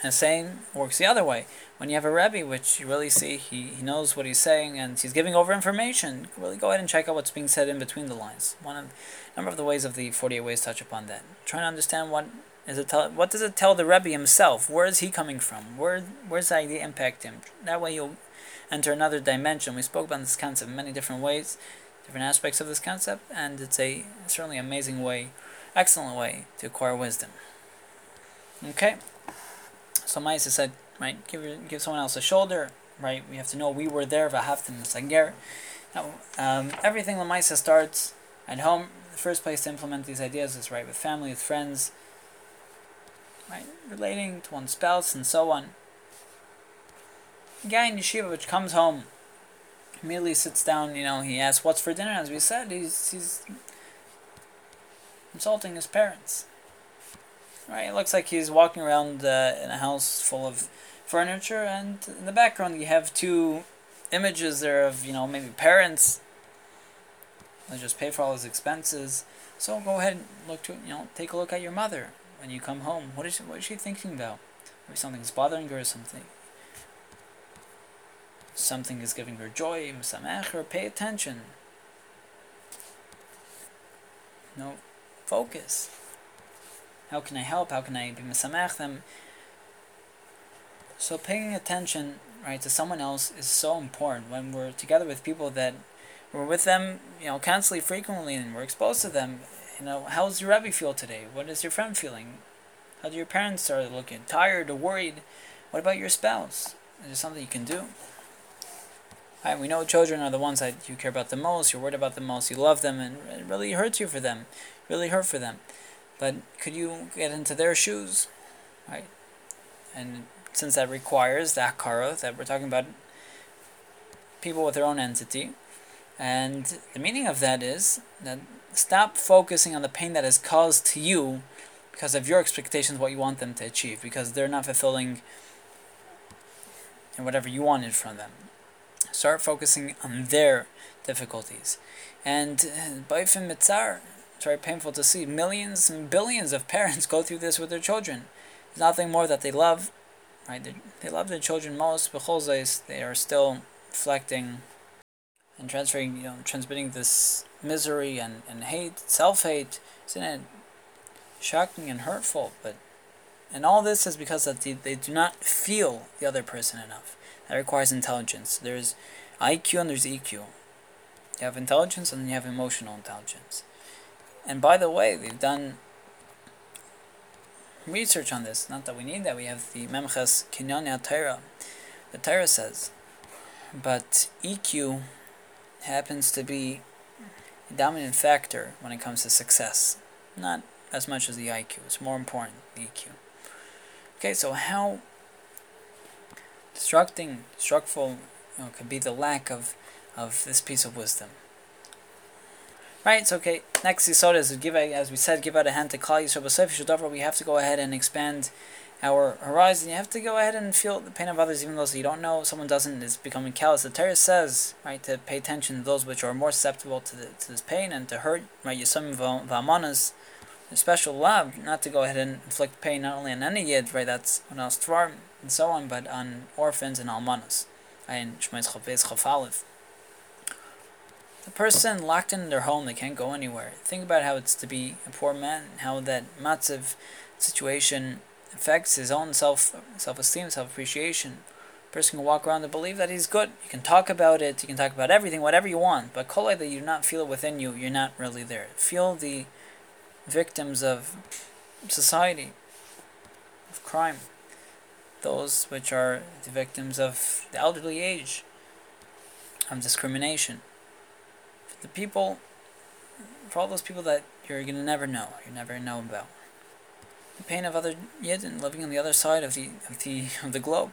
and the same works the other way. When you have a Rebbe, which you really see, he, he knows what he's saying and he's giving over information, really go ahead and check out what's being said in between the lines. One of number of the ways of the 48 ways touch upon that. Trying to understand what is it tell, what does it tell the Rebbe himself? Where is he coming from? Where where's the idea impact him? That way you'll enter another dimension. We spoke about this concept in many different ways, different aspects of this concept, and it's a certainly amazing way, excellent way to acquire wisdom. Okay. So Maisa said, right, give give someone else a shoulder, right? We have to know we were there, v'ahavtim sager. Now, um, everything Lamaisa starts at home. The first place to implement these ideas is right with family, with friends, right, relating to one's spouse and so on. A guy in yeshiva which comes home, immediately sits down. You know, he asks, "What's for dinner?" As we said, he's he's insulting his parents. Right, it looks like he's walking around uh, in a house full of furniture, and in the background you have two images there of you know maybe parents. They just pay for all his expenses. So go ahead and look to you know take a look at your mother when you come home. What is she, what is she thinking about? Maybe something's bothering her or something. Something is giving her joy, or pay attention. No, focus. How can I help? How can I be misamech them? So paying attention, right, to someone else is so important when we're together with people that we're with them, you know, constantly, frequently, and we're exposed to them. You know, how's your Rebbe feel today? What is your friend feeling? How do your parents start looking? Tired or worried? What about your spouse? Is there something you can do? Right, we know children are the ones that you care about the most, you're worried about the most, you love them, and it really hurts you for them, really hurt for them. But could you get into their shoes, right? And since that requires that kara that we're talking about, people with their own entity, and the meaning of that is that stop focusing on the pain that is caused to you because of your expectations, what you want them to achieve, because they're not fulfilling and whatever you wanted from them. Start focusing on their difficulties. And uh, Baifim Mitzar, it's very painful to see millions and billions of parents go through this with their children. There's nothing more that they love, right? They, they love their children most, but they are still reflecting and transferring, you know, transmitting this misery and, and hate, self-hate. Isn't it shocking and hurtful? But and all this is because that they, they do not feel the other person enough. That requires intelligence. There's IQ and there's EQ. You have intelligence and you have emotional intelligence. And by the way, we've done research on this. Not that we need that. We have the Memchas Kinyan Torah. The Torah says, but EQ happens to be a dominant factor when it comes to success. Not as much as the IQ. It's more important, the EQ. Okay, so how destructing, destructful you know, could be the lack of, of this piece of wisdom. Right, so okay, next Yisod is give, as we said, give out a hand to Klal Yisrael. we have to go ahead and expand our horizon. You have to go ahead and feel the pain of others, even those you don't know. Someone doesn't is becoming callous. The Torah says, right, to pay attention to those which are more susceptible to, the, to this pain and to hurt. Right, Yisam v'amanas, a special love, not to go ahead and inflict pain not only on any yid, right, that's on Astvar and so on, but on orphans and almanas. And Shmais Chavez Chafalif. The person locked in their home, they can't go anywhere. Think about how it's to be a poor man, how that matziv situation affects his own self self esteem, self appreciation. Person can walk around and believe that he's good. You can talk about it. You can talk about everything, whatever you want. But kolay that you do not feel it within you, you're not really there. Feel the victims of society, of crime, those which are the victims of the elderly age, of discrimination. The people, for all those people that you're gonna never know, you never know about the pain of other Yidden living on the other side of the of the of the globe.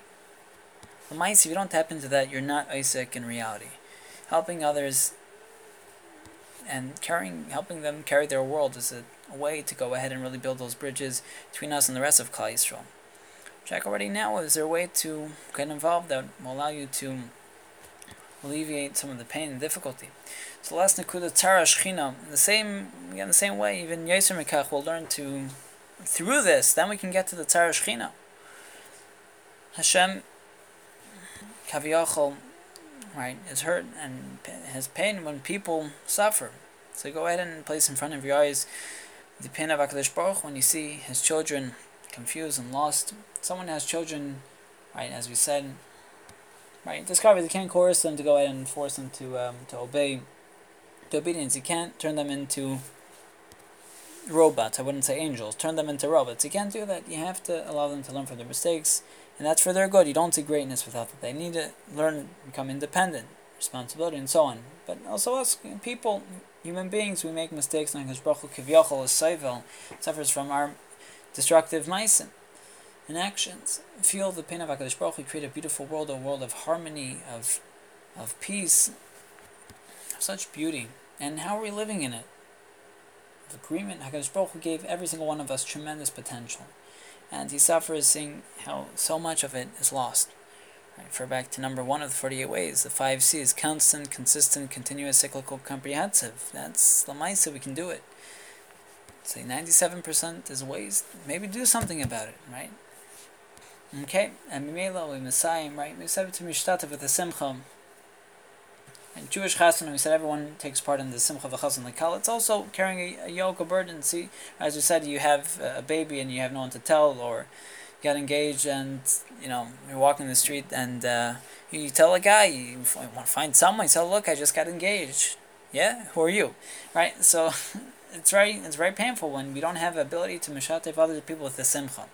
The mice, if you don't tap into that, you're not Isaac in reality. Helping others and carrying helping them carry their world is a, a, way to go ahead and really build those bridges between us and the rest of Klal Yisrael. Check already now, is there a way to get involved that will allow you to alleviate some of the pain and difficulty? So last Nakuda Tara Shechina, the same again the same way, even Yisr Mekach will learn to through this, then we can get to the Tzara Shechina. Hashem, Kaviyachol, right, is hurt and has pain when people suffer. So go ahead and place in front of your eyes the pain of HaKadosh Baruch when you see his children confused and lost. Someone has children, right, as we said, right, discover they can't coerce them to go ahead and force them to, um, to obey, to obedience. You can't turn them into robots. I wouldn't say angels. Turn them into robots. You can't do that. You have to allow them to learn from their mistakes, and that's for their good. You don't see greatness without that. They need to learn, become independent, responsibility, and so on. But also us people, human beings, we make mistakes. And Baruch Kivyachol is Saivel suffers from our destructive meisim and actions. Feel the pain of Hakadosh Baruch Hu. Create a beautiful world, a world of harmony, of of peace, such beauty. And how are we living in it? Of agreement, Hakadosh Baruch Hu gave every single one of us tremendous potential, and he suffers seeing how so much of it is lost. Refer back to number one of the 48 ways, the five C's constant, consistent, continuous, cyclical, comprehensive. That's the Maisa, we can do it. Say 97% is waste, maybe do something about it, right? Okay, and Mimela, we Messiah, right? We said to Mishtata with the Simcha. And Jewish chassan, we said everyone takes part in the Simcha v'chassan lekal. It's also carrying a, a yoke, a burden. See, as we said, you have a baby and you have no one to tell, or get engaged and you know you're walking the street and uh, you tell a guy you want to find someone. You say, "Look, I just got engaged." Yeah, who are you? Right. So it's very it's very painful when we don't have the ability to mishatev other people with the simcha.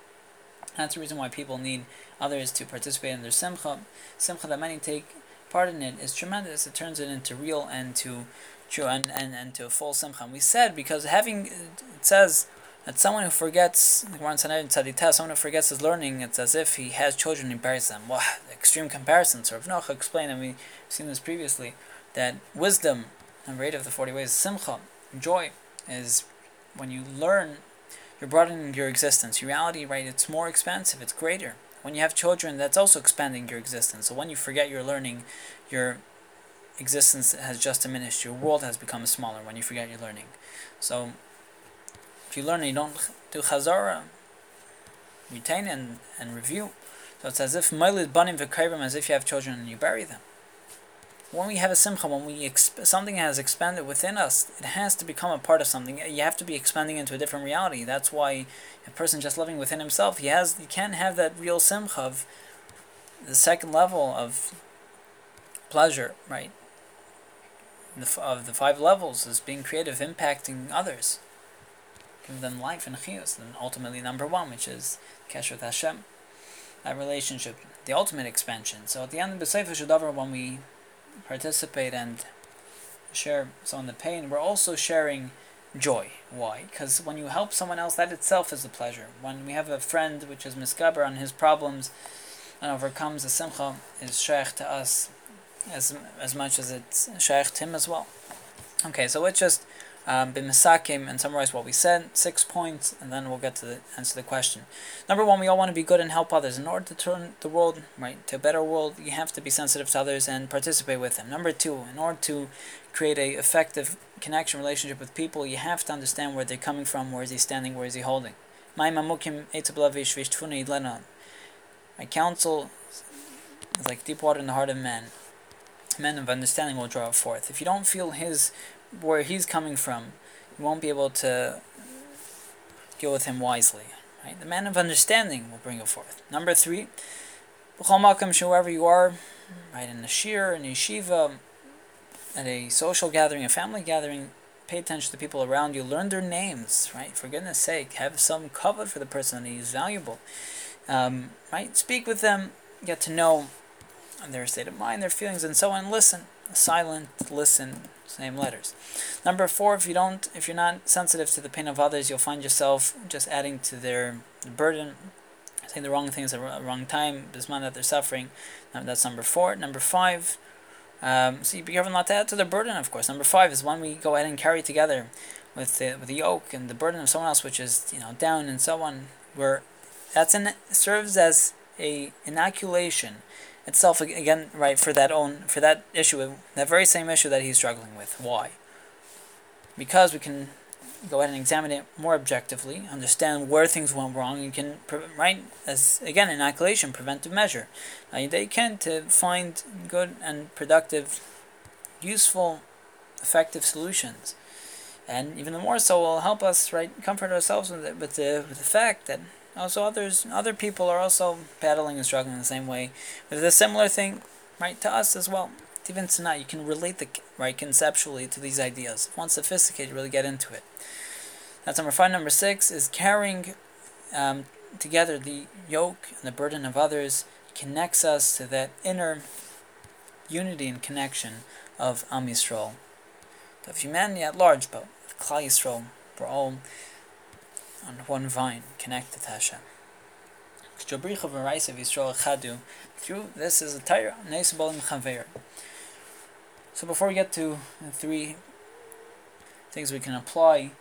That's the reason why people need others to participate in their simcha. Simcha that many take part in it is tremendous. It turns it into real and to true and, and, and to full simcha. And we said because having it says that someone who forgets, someone who forgets his learning, it's as if he has children and buries them. Wow, extreme comparisons. Or Noach explained, and we've seen this previously, that wisdom, number eight of the 40 ways, simcha, joy, is when you learn, you're broadening your existence. Your reality, right, it's more expansive, it's greater. When you have children, that's also expanding your existence. So when you forget your learning, your existence has just diminished. Your world has become smaller when you forget your learning. So if you learn and you don't do chazara, retain and, and review. So it's as if Mailid Banim V'Kairim, as if you have children and you bury them. When we have a simcha, when we exp- something has expanded within us, it has to become a part of something. You have to be expanding into a different reality. That's why a person just living within himself, he has, you can't have that real simcha of the second level of pleasure, right? The, of the five levels is being creative, impacting others give them life and chiyus. And ultimately, number one, which is kesher Hashem, that relationship, the ultimate expansion. So at the end of the Sefer Shadavar, when we participate and share some of the pain, we're also sharing joy. Why? Because when you help someone else, that itself is a pleasure. When we have a friend which is miskaber on his problems and overcomes the simcha, is shaykh to us as as much as it's shaykh to him as well. Okay, so let's just um, b'misakim and summarize what we said. Six points, and then we'll get to the, answer the question. Number one, we all want to be good and help others. In order to turn the world right to a better world, you have to be sensitive to others and participate with them. Number two, in order to create a effective connection relationship with people, you have to understand where they're coming from, where is he standing, where is he holding. My counsel is like deep water in the heart of man. Men of understanding will draw it forth. If you don't feel his where he's coming from, you won't be able to deal with him wisely. Right? The man of understanding will bring it forth. Number three, wherever you are, right in the shir, in yeshiva, at a social gathering, a family gathering, pay attention to the people around you. Learn their names, right? For goodness sake, have some cover for the person. He's valuable, um, right? Speak with them, get to know their state of mind, their feelings, and so on. Listen, silent, listen, same letters. Number four, if you don't, if you're not sensitive to the pain of others, you'll find yourself just adding to their burden, saying the wrong things at the wrong time, bisman that they're suffering. That's number four. Number five, um, so you be careful not to add to their burden, of course. Number five is when we go ahead and carry together with the, with the yoke and the burden of someone else, which is you know down and so on. Where that's an serves as a inoculation itself again right for that own for that issue that very same issue that he's struggling with why because we can go ahead and examine it more objectively, understand where things went wrong, you can, right, as again, inoculation, preventive measure. Uh, they can to find good and productive, useful, effective solutions. And even more so will help us, right, comfort ourselves with, it, with, the, with the fact that also others, other people are also battling and struggling in the same way. With a similar thing, right, to us as well even tonight, you can relate the right conceptually to these ideas. One's sophisticated, really get into it. That's number five. Number six is carrying um, together the yoke and the burden of others connects us to that inner unity and connection of Am Yisrael, of humanity at large, but Klal Yisrael, we're all on one vine, connected to Hashem. Through this is a Torah, Chaver. So before we get to the three things we can apply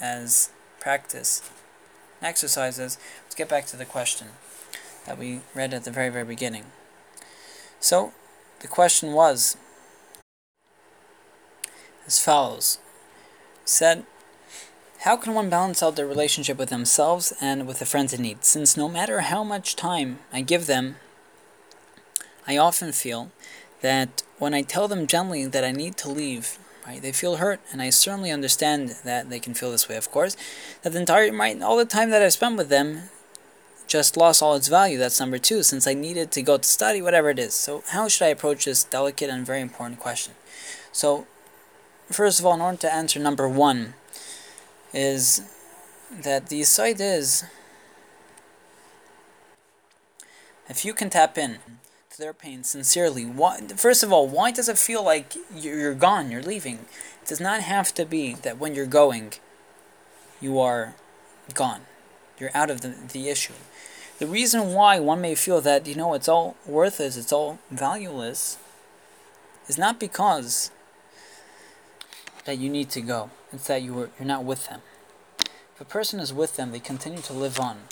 as practice exercises, let's get back to the question that we read at the very, very beginning. So, the question was as follows said, How can one balance out their relationship with themselves and with the friends in need? Since no matter how much time I give them, I often feel that when I tell them gently that I need to leave, right, they feel hurt, and I certainly understand that they can feel this way, of course. That the entire right, all the time that I spent with them just lost all its value. That's number two, since I needed to go to study, whatever it is. So, how should I approach this delicate and very important question? So, first of all, in order to answer number one, is that the site is if you can tap in to their pain sincerely. Why, first of all, why does it feel like you're gone, you're leaving? It does not have to be that when you're going, you are gone. You're out of the, the issue. The reason why one may feel that, you know, it's all worthless, it's all valueless, is not because that you need to go. It's that you are, you're not with them. If a person is with them, they continue to live on.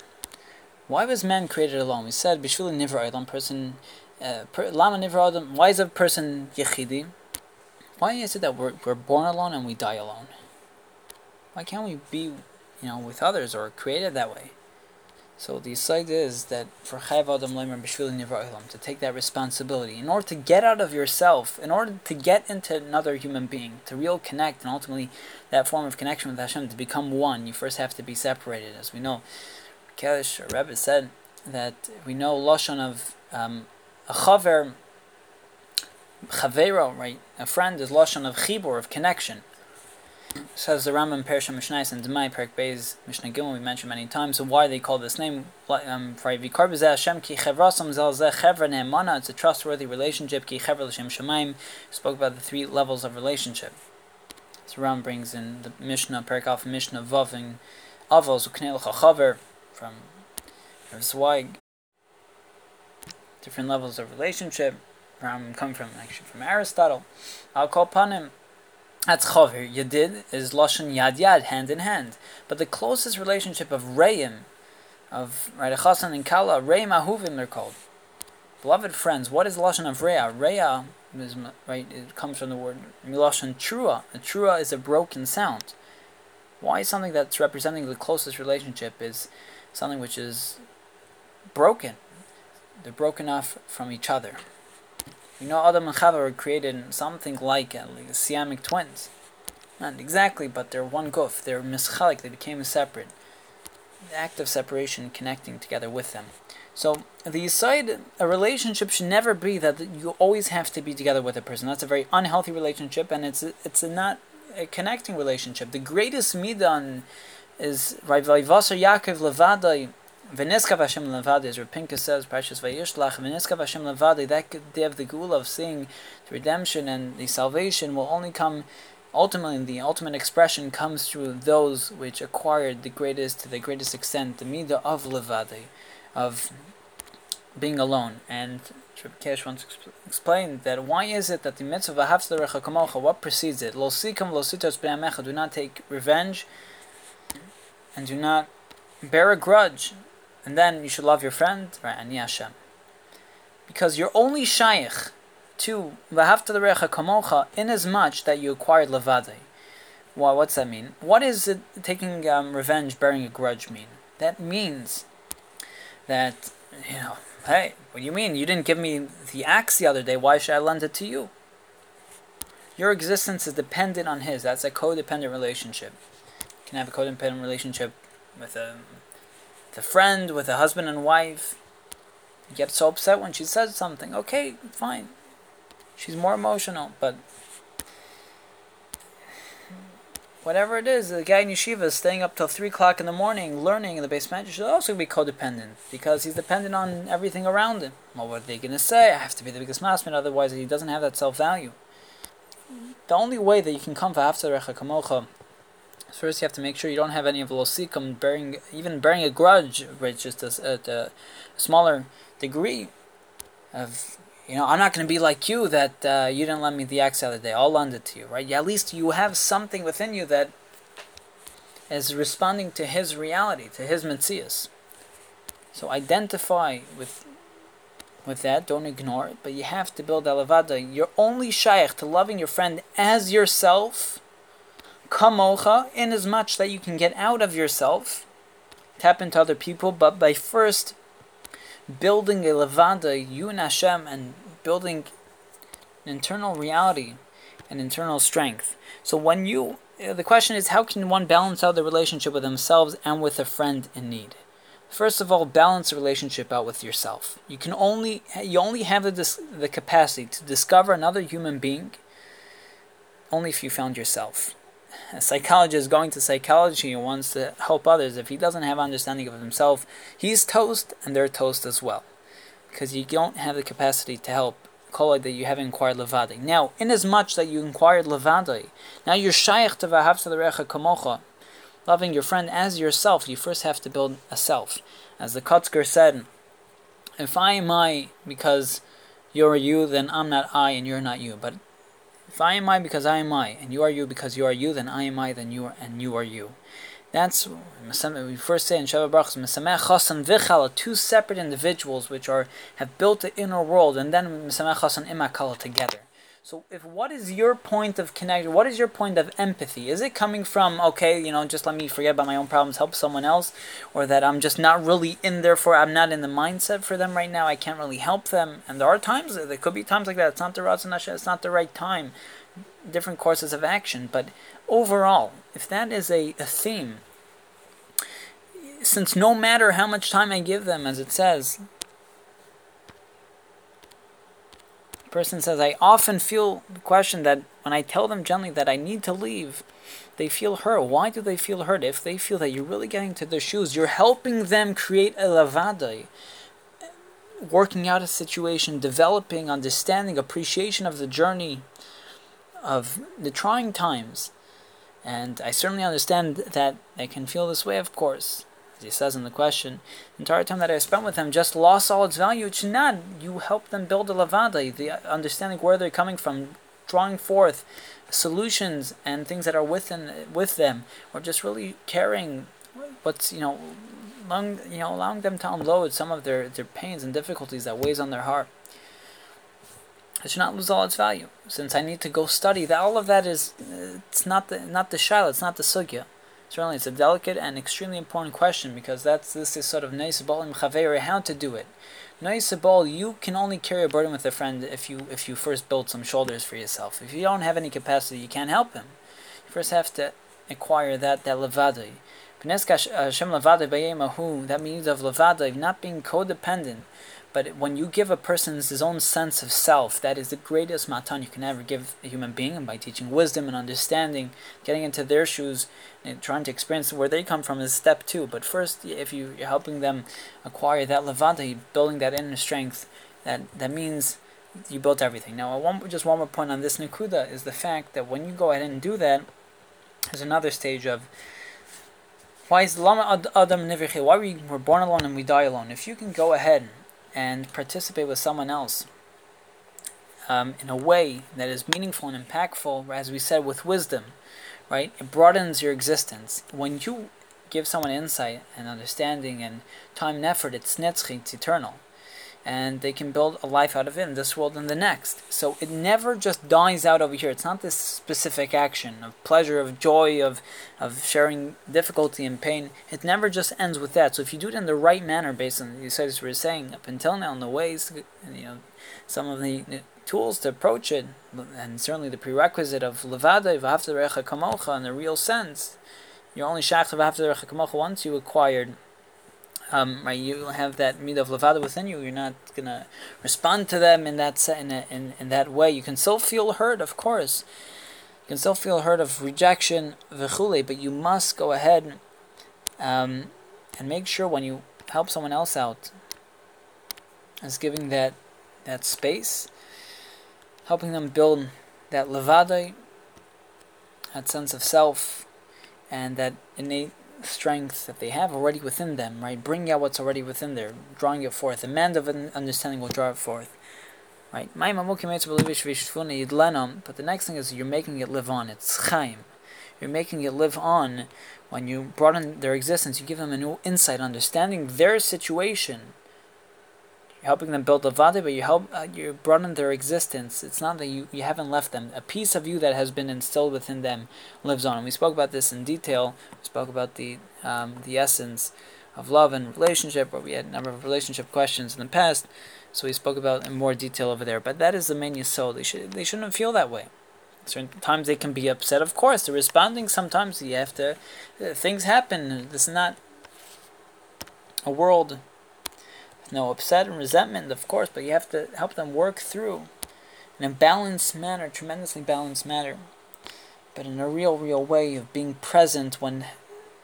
Why was man created alone? We said, Bishvili Nivra Adam, person uh, Lama Nivra why is a person Yechidi? Why is it that we're, we're born alone and we die alone? Why can't we be, you know, with others or created that way? So the side is that for Chayv Adam Leimer B'Shvili Nivra to take that responsibility, in order to get out of yourself, in order to get into another human being, to real connect, and ultimately that form of connection with Hashem, to become one, you first have to be separated. As we know, Kelish or Rebbe said that we know Lashon of um, a chaver, chavero, right? A friend is lashon of chibur, of connection. Says the Rambam Persham Mishnais and Demai Perik Beis Mishnah Gimel we mentioned many times. So why they call this name? Um, Hashem ki chevra. It's a trustworthy relationship. Ki shemaim. Spoke about the three levels of relationship. So Rambam brings in the Mishnah Perik Alpha Mishnah Vaving Avos uknei l'chachaver from Zweig different levels of relationship from come from actually from Aristotle. I'll call upon him. That's chaver. Yadid is lashon yad yad, hand in hand. But the closest relationship of reim, of right Chasan and Kala, reim ahuvim they're called. Beloved friends, what is lashon of reya? Reya is right. It comes from the word milashon trua. A trua is a broken sound. Why something that's representing the closest relationship is something which is broken? they're broken off from each other. We know Adam and Chava were created something like, uh, like Siamese twins. Not exactly, but they're one guf. They're mischalik. They became separate. The act of separation connecting together with them. So the side, a relationship should never be that you always have to be together with a person. That's a very unhealthy relationship, and it's it's a not a connecting relationship. The greatest midan is Vaivasar Yaakov Levadai V'niskav Hashem levadi, as Rapinka says, Parshas Vayishlach, V'niskav Hashem levadi, that day of the Geula of seeing the redemption and the salvation will only come, ultimately, the ultimate expression comes through those which acquired the greatest, to the greatest extent, the midah of levadi, of being alone. And Kesh once explained that why is it that the mitzvah of Kamocha, what precedes it? Lo sikam lo do not take revenge, and do not bear a grudge and then you should love your friend, right? And Hashem. Because you're only shaykh to the Recha Kamocha in as much that you acquired Levade. Well, what's that mean? What is it taking um, revenge, bearing a grudge mean? That means that, you know, hey, what do you mean? You didn't give me the axe the other day. Why should I lend it to you? Your existence is dependent on his. That's a codependent relationship. You can have a codependent relationship with a, with a friend, with a husband and wife. You get so upset when she says something. Okay, fine. She's more emotional, but whatever it is, the guy in yeshiva is staying up till 3 o'clock in the morning learning in the basement should also be codependent because he's dependent on everything around him. Well, what are they going to say? I have to be the biggest masman, otherwise he doesn't have that self value. The only way that you can come for Haftarecha Kamocha is first you have to make sure you don't have any of the losikum bearing, even bearing a grudge, which is at a smaller degree of you know, I'm not going to be like you that uh, you didn't lend me the axe the other day. I'll lend it to you, right? At least you have something within you that is responding to his reality, to his mitzias. So identify with with that. Don't ignore it, but you have to build alavada. You're only shaykh to loving your friend as yourself, kamocha, in as much that you can get out of yourself, tap into other people, but by first building a levada, you and Hashem, and building an internal reality, an internal strength. So when you, uh, the question is, how can one balance out the relationship with themselves and with a friend in need? First of all, balance the relationship out with yourself. You can only, you only have the, the capacity to discover another human being only if you found yourself a psychologist going to psychology and wants to help others, if he doesn't have understanding of himself, he's toast and they're toast as well. Because you don't have the capacity to help kolay that you haven't inquired levadi. Now, inasmuch that you inquired levadi, now you're shaykh to v'ahavta l'recha kamocha, loving your friend as yourself, you first have to build a self. As the Kotzker said, if I am I because you're you, then I'm not I and you're not you. But if I am I because I am I, and you are you because you are you, then I am I, then you are, and you are you. That's we first say in Sheva Brachos, Mesamech Chasan Vichala, two separate individuals which are have built the inner world, and then Mesamech Chasan Imakala together. So, if what is your point of connection? What is your point of empathy? Is it coming from okay, you know, just let me forget about my own problems, help someone else, or that I'm just not really in there for, I'm not in the mindset for them right now. I can't really help them, and there are times there could be times like that. It's not the Ratzon It's not the right time. Different courses of action, but overall, if that is a, a theme, since no matter how much time I give them, as it says, person says, I often feel the question that when I tell them gently that I need to leave, they feel hurt. Why do they feel hurt? If they feel that you're really getting to their shoes, you're helping them create a lavada, working out a situation, developing understanding, appreciation of the journey, of the trying times. And I certainly understand that they can feel this way, of course as he says in the question, the entire time that I spent with them just lost all its value. It should not. You help them build a lavada, the understanding where they're coming from, drawing forth solutions and things that are within with them, or just really caring what's you know, allowing, you know, allowing them to unload some of their, their pains and difficulties that weighs on their heart. It should not lose all its value. Since I need to go study, that all of that is, it's not the not the shaila, it's not the sugya. Certainly, it's a delicate and extremely important question because that's this is sort of neisabal and chaveri how to do it. Neisabal, you can only carry a burden with a friend if you if you first build some shoulders for yourself. If you don't have any capacity, you can't help him. You first have to acquire that that levada. Uh, that means of levada, not being codependent but when you give a person his own sense of self, that is the greatest matan you can ever give a human being. And by teaching wisdom and understanding, getting into their shoes, and trying to experience where they come from is step two. But first, if you, are helping them acquire that levanta, building that inner strength, that, that means you built everything. Now, just one more point on this Nakuda is the fact that when you go ahead and do that, there's another stage of why is lama adam Why we were born alone and we die alone? If you can go ahead and participate with someone else um, in a way that is meaningful and impactful, as we said, with wisdom, right? It broadens your existence. When you give someone insight and understanding and time and effort, it's netzchi, it's eternal. And they can build a life out of it in this world and the next. So it never just dies out over here. It's not this specific action of pleasure, of joy, of of sharing difficulty and pain. It never just ends with that. So if you do it in the right manner, based on the Yisaitis were saying up until now, in the ways, you know, some of the tools to approach it, and certainly the prerequisite of levada, v'haftarecha kamocha, in the real sense, you're only shach v'haftarecha kamocha once you acquired um, right, you have that midah of levada within you. You're not gonna respond to them in that in, a, in in that way. You can still feel hurt, of course. You can still feel hurt of rejection, v'chule, but you must go ahead um, and make sure when you help someone else out, as giving that that space, helping them build that levada, that sense of self, and that innate strength that they have already within them, right? Bringing out what's already within there, drawing it forth. The man of an understanding will draw it forth, right? But the next thing is you're making it live on. It's chaim. You're making it live on when you broaden their existence. You give them a new insight, understanding their situation you're helping them build a vade, but you help uh, you broaden their existence. It's not that you, you haven't left them. A piece of you that has been instilled within them lives on. And we spoke about this in detail. We spoke about the um, the essence of love and relationship, where we had a number of relationship questions in the past. So we spoke about in more detail over there. But that is the main yisod. They should they shouldn't feel that way. Certain times they can be upset. Of course, they're responding. Sometimes you have to. Uh, things happen. This is not a world no upset and resentment, of course, but you have to help them work through in a balanced manner, tremendously balanced manner, but in a real, real way of being present when.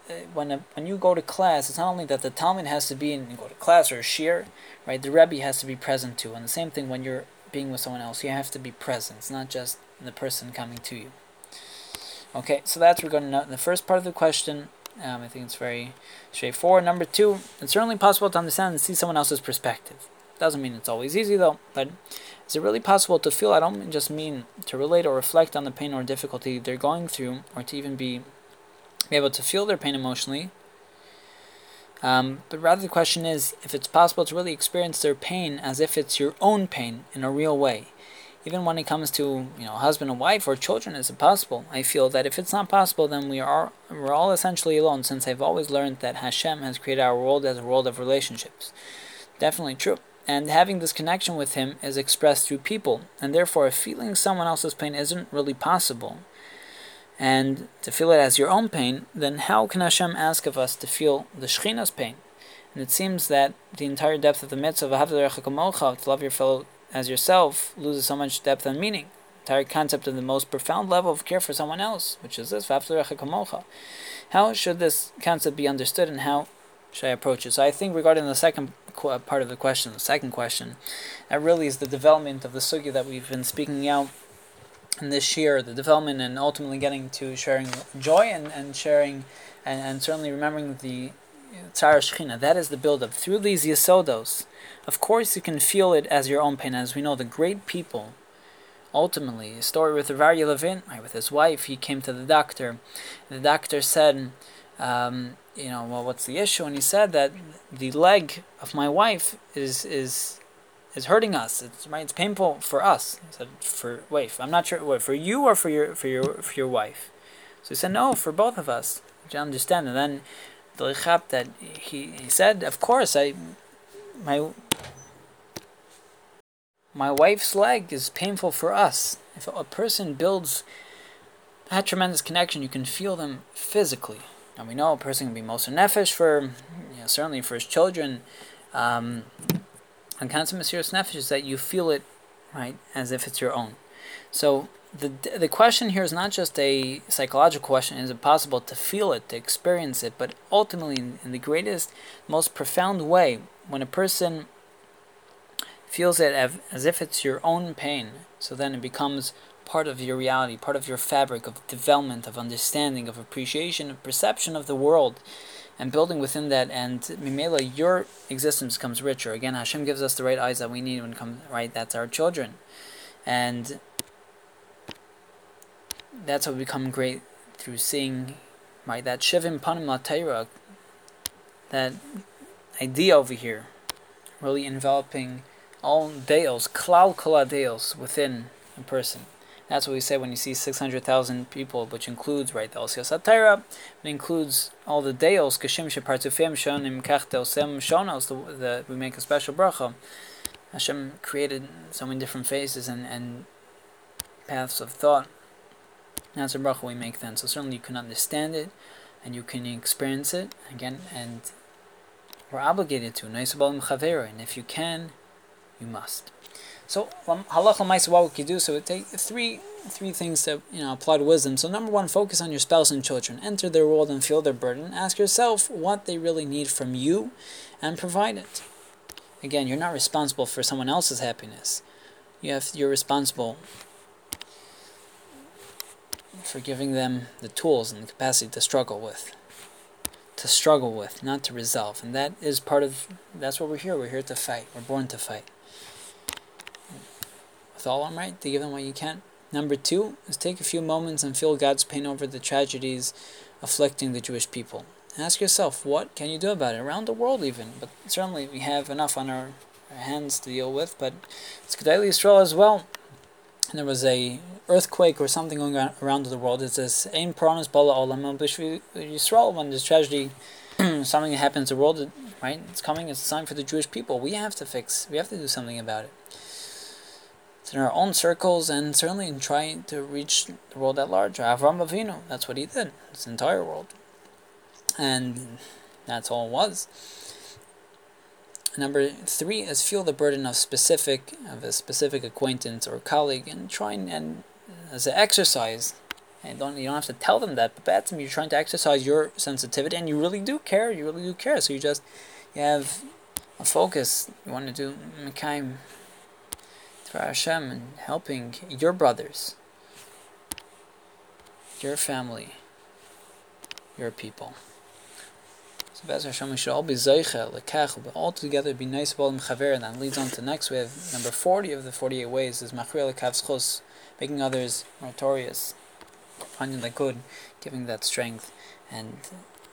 Uh, when a, when you go to class, it's not only that the Talmud has to be in you go to class or a shiur, right? The Rebbe has to be present too, and the same thing when you're being with someone else, you have to be present. It's not just the person coming to you. Okay, so that's regarding the first part of the question. Um, I think it's very straightforward. Number two, it's certainly possible to understand and see someone else's perspective. Doesn't mean it's always easy though, but is it really possible to feel? I don't just mean to relate or reflect on the pain or difficulty they're going through, or to even be, be able to feel their pain emotionally. Um, but rather, the question is if it's possible to really experience their pain as if it's your own pain in a real way even when it comes to you know husband and wife or children is it possible? I feel that if it's not possible then we are we're all essentially alone since i've always learned that hashem has created our world as a world of relationships. Definitely true. And having this connection with him is expressed through people and therefore feeling someone else's pain isn't really possible. And to feel it as your own pain then how can hashem ask of us to feel the shechina's pain? And it seems that the entire depth of the mitzvah of to love your fellow as yourself loses so much depth and meaning. Entire concept of the most profound level of care for someone else, which is this, how should this concept be understood and how should I approach it? So I think regarding the second part of the question, the second question, that really is the development of the sugya that we've been speaking out in this year, the development and ultimately getting to sharing joy and, and sharing and, and certainly remembering the Tzara Shechina. That is the build-up. Through these Yesodos, of course you can feel it as your own pain. As we know, the great people, ultimately, a story with Reb Aryeh Levin, with his wife, he came to the doctor. The doctor said, um, you know, well, what's the issue? And he said that the leg of my wife is is is hurting us. It's right. It's painful for us. He said, for wife. I'm not sure. For you or for your for your for your wife? So he said, no, for both of us. Do you understand? And then the Lichap that he, he said, of course, I my my wife's leg is painful for us. If a person builds that tremendous connection, you can feel them physically. And we know a person can be moser nefesh for, you know, certainly for his children. Um, and consummate mesiras nefesh is that you feel it, right, as if it's your own. So the the question here is not just a psychological question. Is it possible to feel it, to experience it, but ultimately, in, in the greatest, most profound way, when a person feels it as, as if it's your own pain, so then it becomes part of your reality, part of your fabric of development, of understanding, of appreciation, of perception of the world, and building within that. And Mimela, your existence becomes richer. Again, Hashem gives us the right eyes that we need when it comes right. That's our children, and that's how we become great through seeing right that shivim panim la that idea over here, really enveloping all deos, klal kol deos within a person. That's what we say when you see 600,000 people, which includes, right, the Osiyas Atayra, it includes all the Deos, Kashim Shepartufim Shonim Kach Deosem Shonos, the, we make a special bracha. Hashem created so many different faces and, and paths of thought. That's a bracha we make then. So certainly you can understand it and you can experience it again, and we're obligated to. And if you can, you must. So um, halacha ma'isa, what we could do? So it take three three things to you know apply to wisdom. So number one, focus on your spouse and children. Enter their world and feel their burden. Ask yourself what they really need from you, and provide it. Again, you're not responsible for someone else's happiness. You have you're responsible for giving them the tools and the capacity to struggle with. To struggle with, not to resolve. And that is part of that's what we're here. We're here to fight. We're born to fight with all I'm right, to give them what you can. Number two is take a few moments and feel God's pain over the tragedies afflicting the Jewish people. Ask yourself, what can you do about it? Around the world, even. But certainly, we have enough on our, our hands to deal with. But it's Gedolei Yisrael as well. And there was a earthquake or something going on around the world. It says, "Ein promise bala olam uh, Yisrael." When there's tragedy, something happens in the world, right? It's coming. It's sign for the Jewish people. We have to fix. We have to do something about it It's in our own circles and certainly in trying to reach the world at large. Avram Avinu, that's what he did, this entire world. And that's all it was. Number three is feel the burden of specific of a specific acquaintance or colleague and try and, and uh, as an exercise. And don't you don't have to tell them that, but that's you're trying to exercise your sensitivity and you really do care, you really do care. So you just you have a focus. You want to do Mekayim for Hashem and helping your brothers, your family, your people. We should all be Zeicha, Lekach, but all together be nice, Balim Chaver, and that leads on to next. We have number 40 of the 48 ways is Machrir Lekav Schos, making others notorious, finding the good, giving that strength. And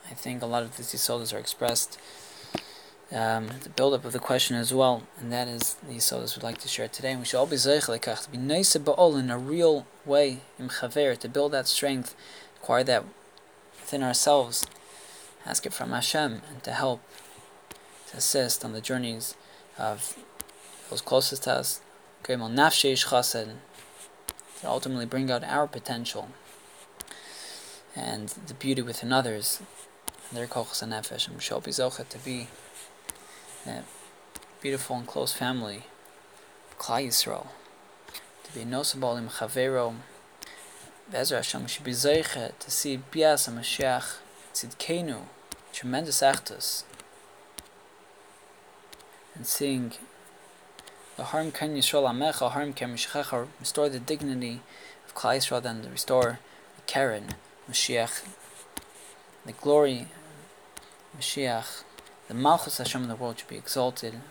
I think a lot of these sodas are expressed um, the build-up of the question as well, and that is the Yisodas would like to share today. And we should all be zeich lekach to be nice ba'ol in a real way, im chaver, to build that strength, acquire that within ourselves, ask it from Hashem, and to help, to assist on the journeys of those closest to us, to ultimately bring out our potential and the beauty within others, their kochas and nefesh, and all be to be that beautiful and close family, Klal Yisrael, to be nosabal im chavero, Be'ezra Hashem should be zeiche to see Bias HaMashiach Tzidkenu, tremendous actus, and seeing the harm kan Yisrael Amecha, harm kan Mishchecha, restore the dignity of Klal Yisrael, then restore the Karen, Mashiach, the glory, Mashiach, the Malchus Hashem in the world should be exalted. Amen.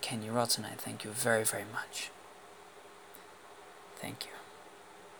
Ken Yiratzon. I thank you very, very much. Thank you.